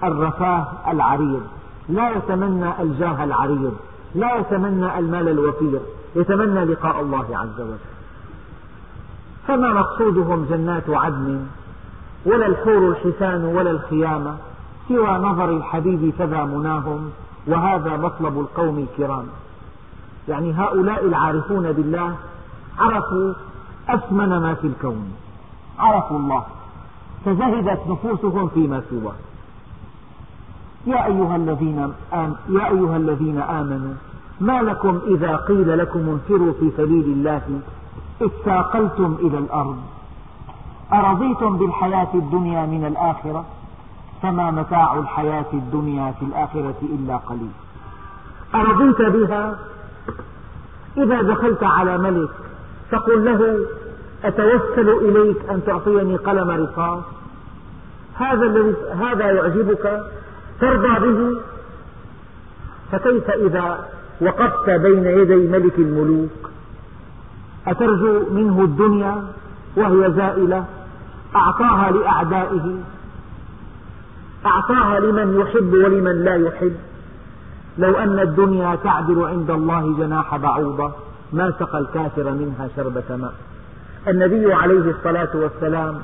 الرفاه العريض لا يتمنى الجاه العريض لا يتمنى المال الوفير يتمنى لقاء الله عز وجل. فما مقصودهم جنات عدن ولا الحور الحسان ولا الخيامة سوى نظر الحبيب فذا مناهم وهذا مطلب القوم الكرام. يعني هؤلاء العارفون بالله عرفوا أثمن ما في الكون. عرفوا الله فزهدت نفوسهم فيما سواه يا أيها الذين يا أيها الذين آمنوا ما لكم إذا قيل لكم انفروا في سبيل الله اثاقلتم إلى الأرض. أرضيتم بالحياة الدنيا من الآخرة؟ فما متاع الحياة الدنيا في الآخرة إلا قليل. أرضيت بها؟ إذا دخلت على ملك تقول له أتوسل إليك أن تعطيني قلم رصاص؟ هذا الذي هذا يعجبك؟ ترضى به؟ فكيف إذا وقفت بين يدي ملك الملوك؟ أترجو منه الدنيا وهي زائلة؟ أعطاها لأعدائه؟ أعطاها لمن يحب ولمن لا يحب؟ لو أن الدنيا تعدل عند الله جناح بعوضة ما سقى الكافر منها شربة ماء. النبي عليه الصلاة والسلام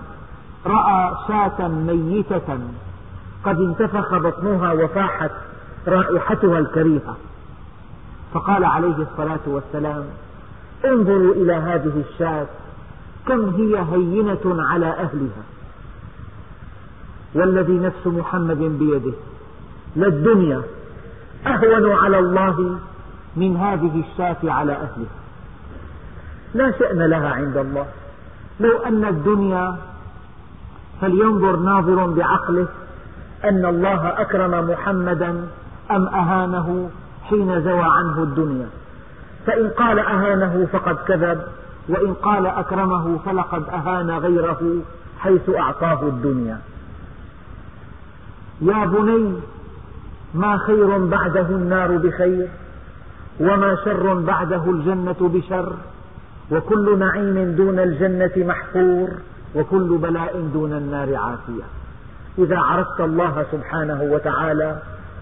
رأى شاة ميتة قد انتفخ بطنها وفاحت رائحتها الكريهة. فقال عليه الصلاة والسلام انظروا إلى هذه الشاة كم هي هينة على أهلها. والذي نفس محمد بيده للدنيا أهون على الله من هذه الشاة على أهلها. لا شأن لها عند الله. لو أن الدنيا فلينظر ناظر بعقله أن الله أكرم محمدا أم أهانه حين زوى عنه الدنيا. فإن قال أهانه فقد كذب وإن قال أكرمه فلقد أهان غيره حيث أعطاه الدنيا. يا بني ما خير بعده النار بخير وما شر بعده الجنة بشر. وكل نعيم دون الجنة محفور وكل بلاء دون النار عافية. إذا عرفت الله سبحانه وتعالى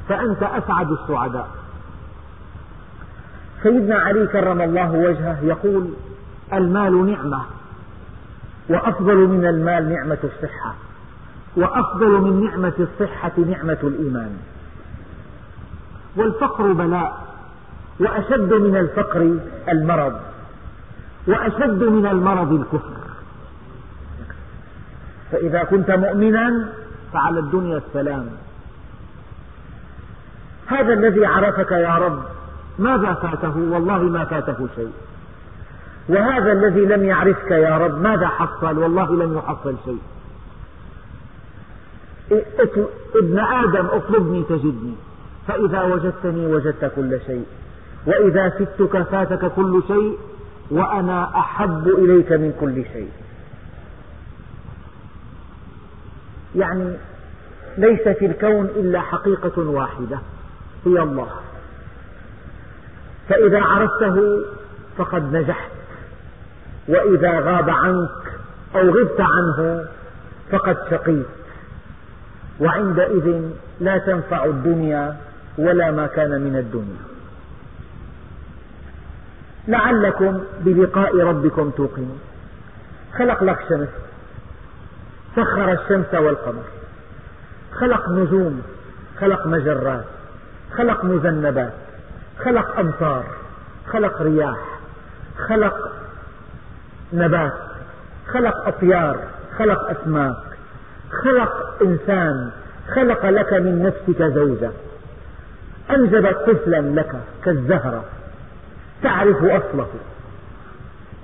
فأنت أسعد السعداء. سيدنا علي كرم الله وجهه يقول المال نعمة وأفضل من المال نعمة الصحة وأفضل من نعمة الصحة نعمة الإيمان. والفقر بلاء وأشد من الفقر المرض. وأشد من المرض الكفر. فإذا كنت مؤمنا فعلى الدنيا السلام. هذا الذي عرفك يا رب ماذا فاته؟ والله ما فاته شيء. وهذا الذي لم يعرفك يا رب ماذا حصل؟ والله لم يحصل شيء. ابن آدم اطلبني تجدني. فإذا وجدتني وجدت كل شيء. وإذا فتك فاتك كل شيء. وأنا أحب إليك من كل شيء. يعني ليس في الكون إلا حقيقة واحدة هي الله. فإذا عرفته فقد نجحت وإذا غاب عنك أو غبت عنه فقد شقيت. وعندئذ لا تنفع الدنيا ولا ما كان من الدنيا. لعلكم بلقاء ربكم توقنون. خلق لك شمس. سخر الشمس والقمر. خلق نجوم. خلق مجرات. خلق مذنبات. خلق أمطار. خلق رياح. خلق نبات. خلق أطيار. خلق أسماك. خلق إنسان. خلق لك من نفسك زوجة. أنجبت طفلا لك كالزهرة. تعرف أصله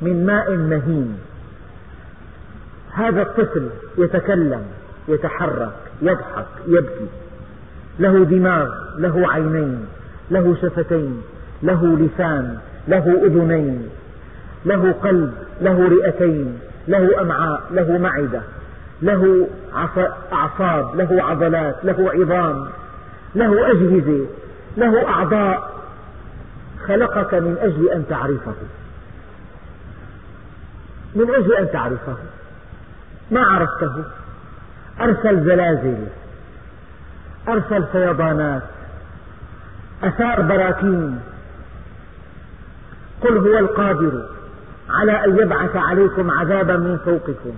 من ماء مهين. هذا الطفل يتكلم يتحرك يضحك يبكي. له دماغ له عينين له شفتين له لسان له أذنين له قلب له رئتين له أمعاء له معدة له أعصاب له عضلات له عظام له أجهزة له أعضاء. خلقك من أجل أن تعرفه. من أجل أن تعرفه. ما عرفته؟ أرسل زلازل. أرسل فيضانات أثار براكين. قل هو القادر على أن يبعث عليكم عذابا من فوقكم.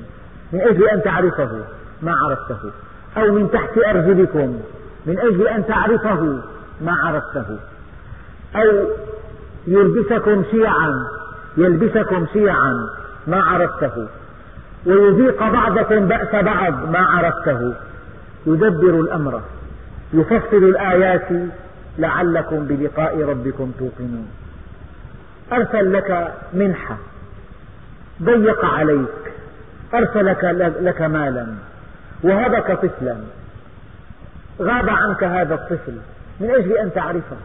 من أجل أن تعرفه. ما عرفته. أو من تحت أرجلكم. من أجل أن تعرفه. ما عرفته. أو يلبسكم شيعا يلبسكم شيعا ما عرفته. ويذيق بعضكم بأس بعض ما عرفته. يدبر الأمر يفصل الآيات لعلكم بلقاء ربكم توقنون. أرسل لك منحة ضيق عليك. أرسل لك مالا وهبك طفلا. غاب عنك هذا الطفل من أجل أن تعرفه.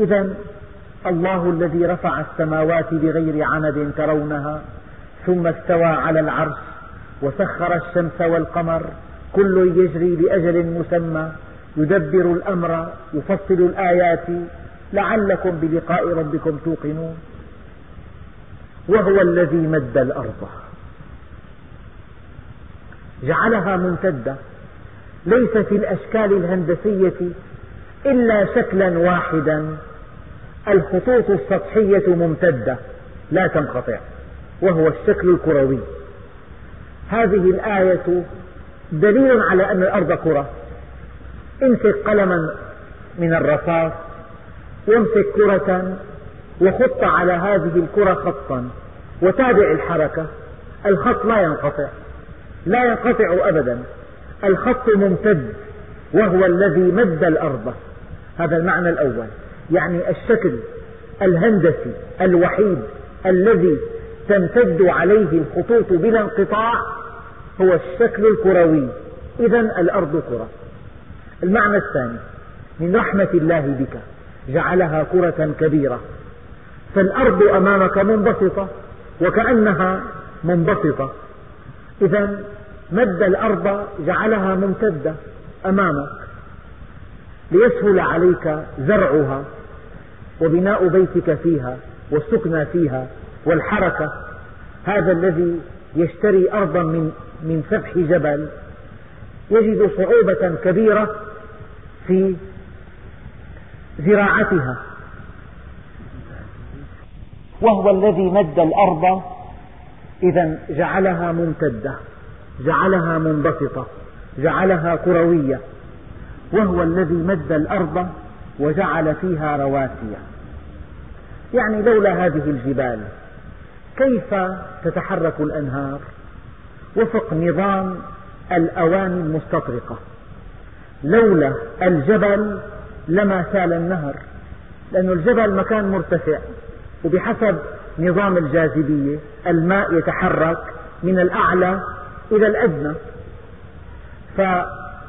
إذا الله الذي رفع السماوات بغير عمد ترونها ثم استوى على العرش وسخر الشمس والقمر كل يجري لأجل مسمى يدبر الأمر يفصل الآيات لعلكم بلقاء ربكم توقنون. وهو الذي مد الأرض. جعلها ممتدة. ليس في الأشكال الهندسية إلا شكلا واحدا. الخطوط السطحية ممتدة لا تنقطع وهو الشكل الكروي. هذه الآية دليل على أن الأرض كرة. امسك قلما من الرصاص وامسك كرة وخط على هذه الكرة خطا وتابع الحركة. الخط لا ينقطع لا ينقطع أبدا. الخط ممتد وهو الذي مد الأرض. هذا المعنى الأول. يعني الشكل الهندسي الوحيد الذي تمتد عليه الخطوط بلا انقطاع هو الشكل الكروي. إذا الأرض كرة. المعنى الثاني من رحمة الله بك جعلها كرة كبيرة. فالأرض أمامك منبسطة وكأنها منبسطة. إذا مد الأرض جعلها ممتدة أمامك ليسهل عليك زرعها. وبناء بيتك فيها والسكنى فيها والحركة. هذا الذي يشتري أرضا من من سفح جبل يجد صعوبة كبيرة في زراعتها. وهو الذي مد الأرض إذا جعلها ممتدة جعلها منبسطة جعلها كروية. وهو الذي مد الأرض وجعل فيها رواسي. يعني لولا هذه الجبال. كيف تتحرك الأنهار؟ وفق نظام الأواني المستطرقة. لولا الجبل لما سال النهر لأن الجبل مكان مرتفع وبحسب نظام الجاذبية الماء يتحرك من الأعلى إلى الأدنى.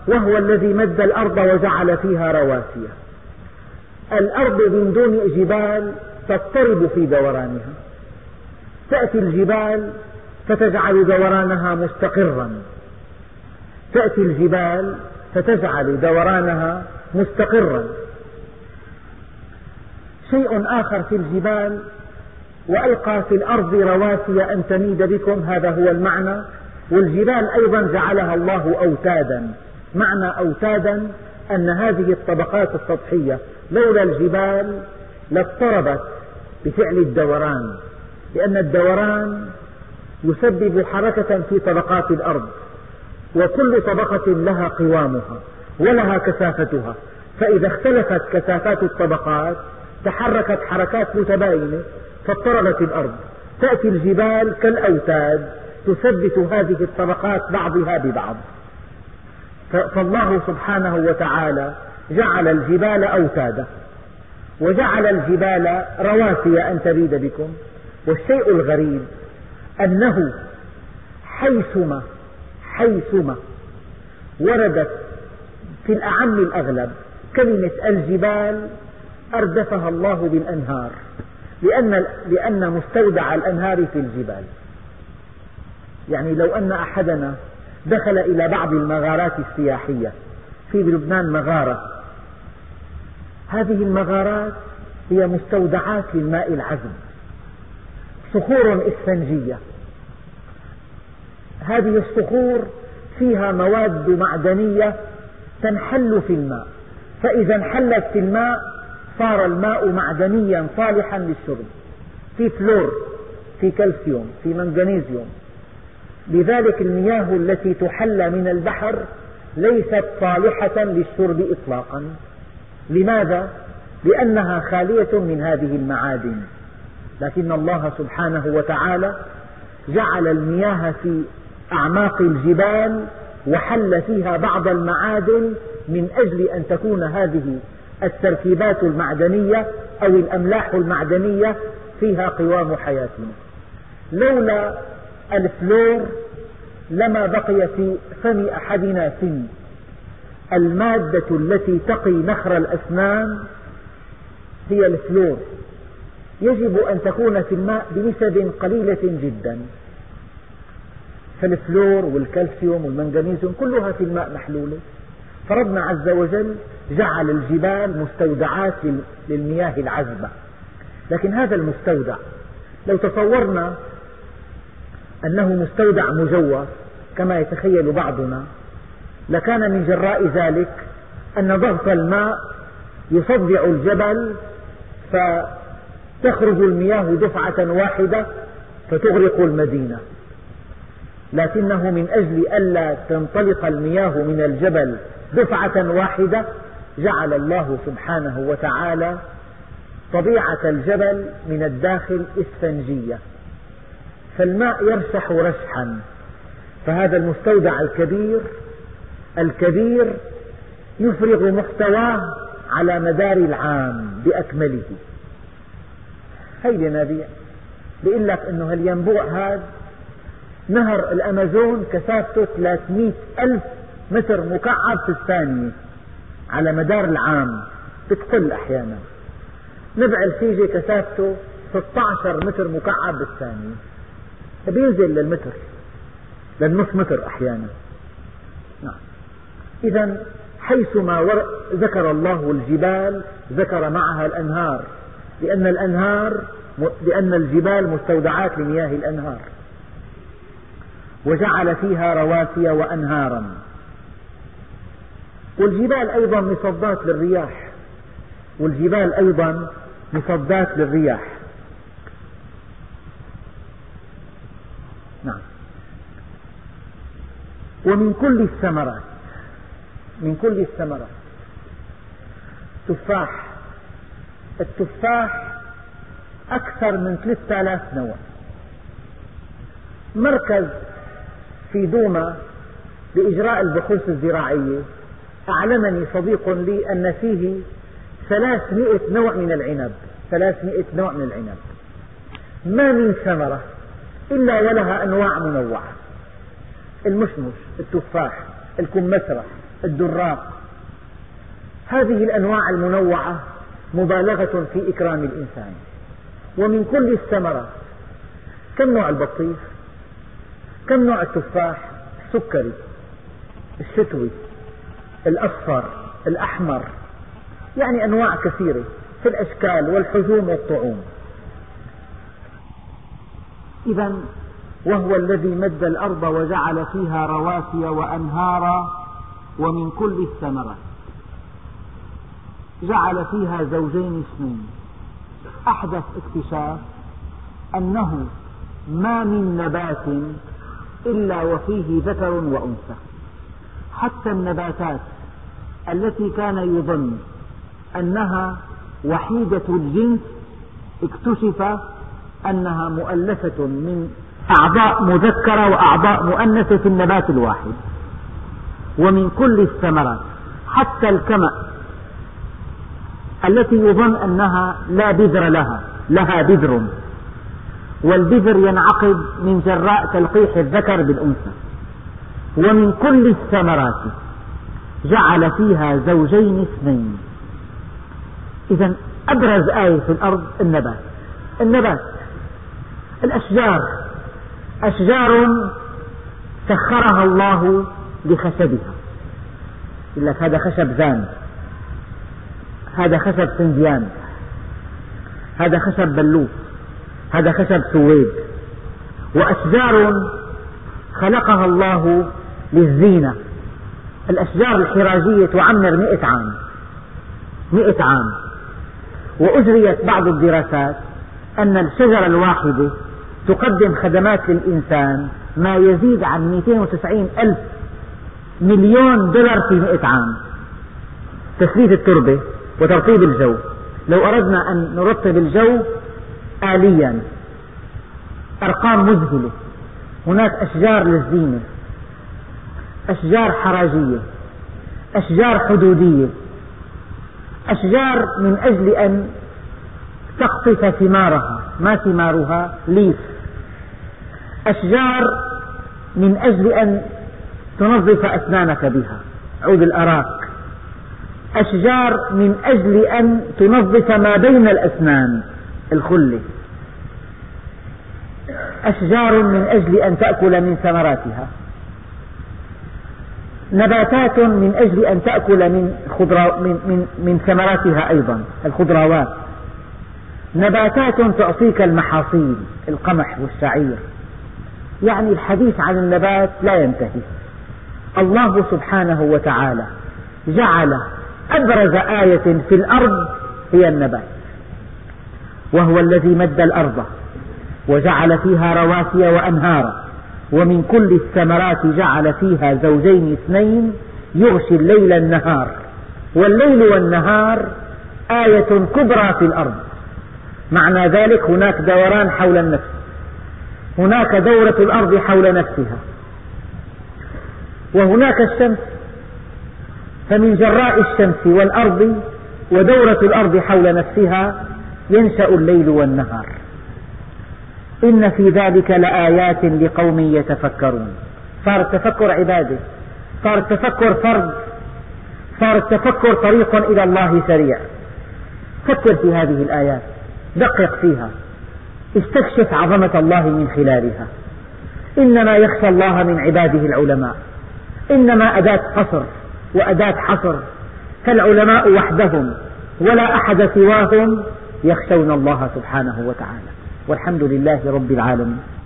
وهو الذي مد الأرض وجعل فيها رواسي. الأرض من دون جبال تضطرب في دورانها تأتي الجبال فتجعل دورانها مستقرا. تأتي الجبال فتجعل دورانها مستقرا. شيء آخر في الجبال وألقى في الأرض رواسي أن تميد بكم هذا هو المعنى. والجبال أيضا جعلها الله أوتادا. معنى أوتادا أن هذه الطبقات السطحية لولا الجبال لاضطربت بفعل الدوران لأن الدوران يسبب حركة في طبقات الأرض وكل طبقة لها قوامها ولها كثافتها فإذا اختلفت كثافات الطبقات تحركت حركات متباينة فاضطربت الأرض. تأتي الجبال كالأوتاد تثبت هذه الطبقات بعضها ببعض. فالله سبحانه وتعالى جعل الجبال أوتادا. وجعل الجبال رواسي أن تبيد بكم. والشيء الغريب أنه حيثما حيثما وردت في الأعم الأغلب كلمة الجبال أردفها الله بالأنهار لأن, لأن مستودع الأنهار في الجبال. يعني لو أن أحدنا دخل إلى بعض المغارات السياحية في لبنان مغارة هذه المغارات هي مستودعات للماء العذب. صخور إسفنجية. هذه الصخور فيها مواد معدنية تنحل في الماء. فإذا انحلت في الماء صار الماء معدنيا صالحا للشرب. في فلور في كالسيوم في منغنيزيوم لذلك المياه التي تحل من البحر ليست صالحة للشرب إطلاقا. لماذا؟ لأنها خالية من هذه المعادن. لكن الله سبحانه وتعالى جعل المياه في أعماق الجبال وحل فيها بعض المعادن من أجل أن تكون هذه التركيبات المعدنية أو الأملاح المعدنية فيها قوام حياتنا. لولا الفلور لما بقي في فم أحدنا سن. المادة التي تقي نخر الأسنان هي الفلور. يجب أن تكون في الماء بنسب قليلة جدا. فالفلور والكالسيوم والمنغنيزيوم كلها في الماء محلولة. فربنا عز وجل جعل الجبال مستودعات للمياه العذبة. لكن هذا المستودع لو تصورنا أنه مستودع مجوف كما يتخيل بعضنا لكان من جراء ذلك أن ضغط الماء يصدع الجبل فتخرج المياه دفعة واحدة فتغرق المدينة. لكنه من أجل ألا تنطلق المياه من الجبل دفعة واحدة جعل الله سبحانه وتعالى طبيعة الجبل من الداخل إسفنجية. فالماء يرشح رشحا فهذا المستودع الكبير الكبير يفرغ محتواه على مدار العام بأكمله. هي ينابيع بيقول لك إنه هالينبوع هذا نهر الأمازون كثافته 300 ألف متر مكعب في الثانية على مدار العام بتقل أحيانا نبع الفيجة كثافته 16 متر مكعب بالثانية. بينزل للمتر للنص متر أحيانا. اذا حيثما ذكر الله الجبال ذكر معها الأنهار. لأن الأنهار لأن الجبال مستودعات لمياه الأنهار. وجعل فيها رواسي وأنهارا. والجبال أيضا مصدات للرياح. والجبال أيضا مصدات للرياح. نعم. ومن كل الثمرات. من كل الثمرات. تفاح. التفاح أكثر من 3000 نوع. مركز في دوما لإجراء البحوث الزراعية. أعلمني صديق لي أن فيه ثلاثمئة نوع من العنب. ثلاثمئة نوع من العنب. ما من ثمرة إلا ولها أنواع منوعة. المشمش التفاح الكمثرى الدراق. هذه الأنواع المنوعة مبالغة في إكرام الإنسان. ومن كل الثمرات كم نوع البطيخ؟ كم نوع التفاح؟ السكري الشتوي الأصفر الأحمر. يعني أنواع كثيرة في الأشكال والحجوم والطعوم. إذا وهو الذي مد الأرض وجعل فيها رواسي وأنهارا ومن كل الثمرات. جعل فيها زوجين اثنين. أحدث اكتشاف أنه ما من نبات إلا وفيه ذكر وأنثى. حتى النباتات التي كان يظن أنها وحيدة الجنس اكتشف أنها مؤلفة من أعضاء مذكرة وأعضاء مؤنثة في النبات الواحد. ومن كل الثمرات حتى الكمأ التي يظن أنها لا بذر لها لها بذر. والبذر ينعقد من جراء تلقيح الذكر بالأنثى. ومن كل الثمرات جعل فيها زوجين اثنين. إذا أبرز آية في الأرض النبات. النبات الأشجار. أشجار سخرها الله لخشبها يقول لك هذا خشب زان. هذا خشب سنديان هذا خشب بلوط. هذا خشب سويد. وأشجار خلقها الله للزينة. الأشجار الحراجية تعمر مئة عام. مئة عام. وأجريت بعض الدراسات أن الشجرة الواحدة تقدم خدمات للإنسان ما يزيد عن 290 ألف مليون دولار في مئة عام. تسليت التربة وترطيب الجو. لو أردنا أن نرطب الجو آليا أرقام مذهلة. هناك أشجار للزينة أشجار حراجية أشجار حدودية. أشجار من أجل أن تقطف ثمارها. ما ثمارها؟ ليف. أشجار من أجل أن تنظف أسنانك بها. عود الأراك أشجار من أجل أن تنظف ما بين الأسنان. الخلة أشجار من أجل أن تأكل من ثمراتها. نباتات من أجل أن تأكل من, خضرا من, من, من ثمراتها أيضا. الخضروات. نباتات تعطيك المحاصيل القمح والشعير. يعني الحديث عن النبات لا ينتهي. الله سبحانه وتعالى جعل أبرز آية في الأرض هي النبات وهو الذي مد الأرض وجعل فيها رواسي وأنهارا ومن كل الثمرات جعل فيها زوجين اثنين يغشي الليل النهار والليل والنهار آية كبرى في الأرض. معنى ذلك هناك دوران حول النفس هناك دورة الأرض حول نفسها. وهناك الشمس فمن جراء الشمس والأرض ودورة الأرض حول نفسها ينشأ الليل والنهار. إن في ذلك لآيات لقوم يتفكرون. صار التفكر عبادة صار التفكر فرض صار التفكر طريق إلى الله سريع. فكر في هذه الآيات دقق فيها استكشف عظمة الله من خلالها. إنما يخشى الله من عباده العلماء. إنما أداة قصر وأداة حصر فالعلماء وحدهم ولا أحد سواهم يخشون الله سبحانه وتعالى. والحمد لله رب العالمين.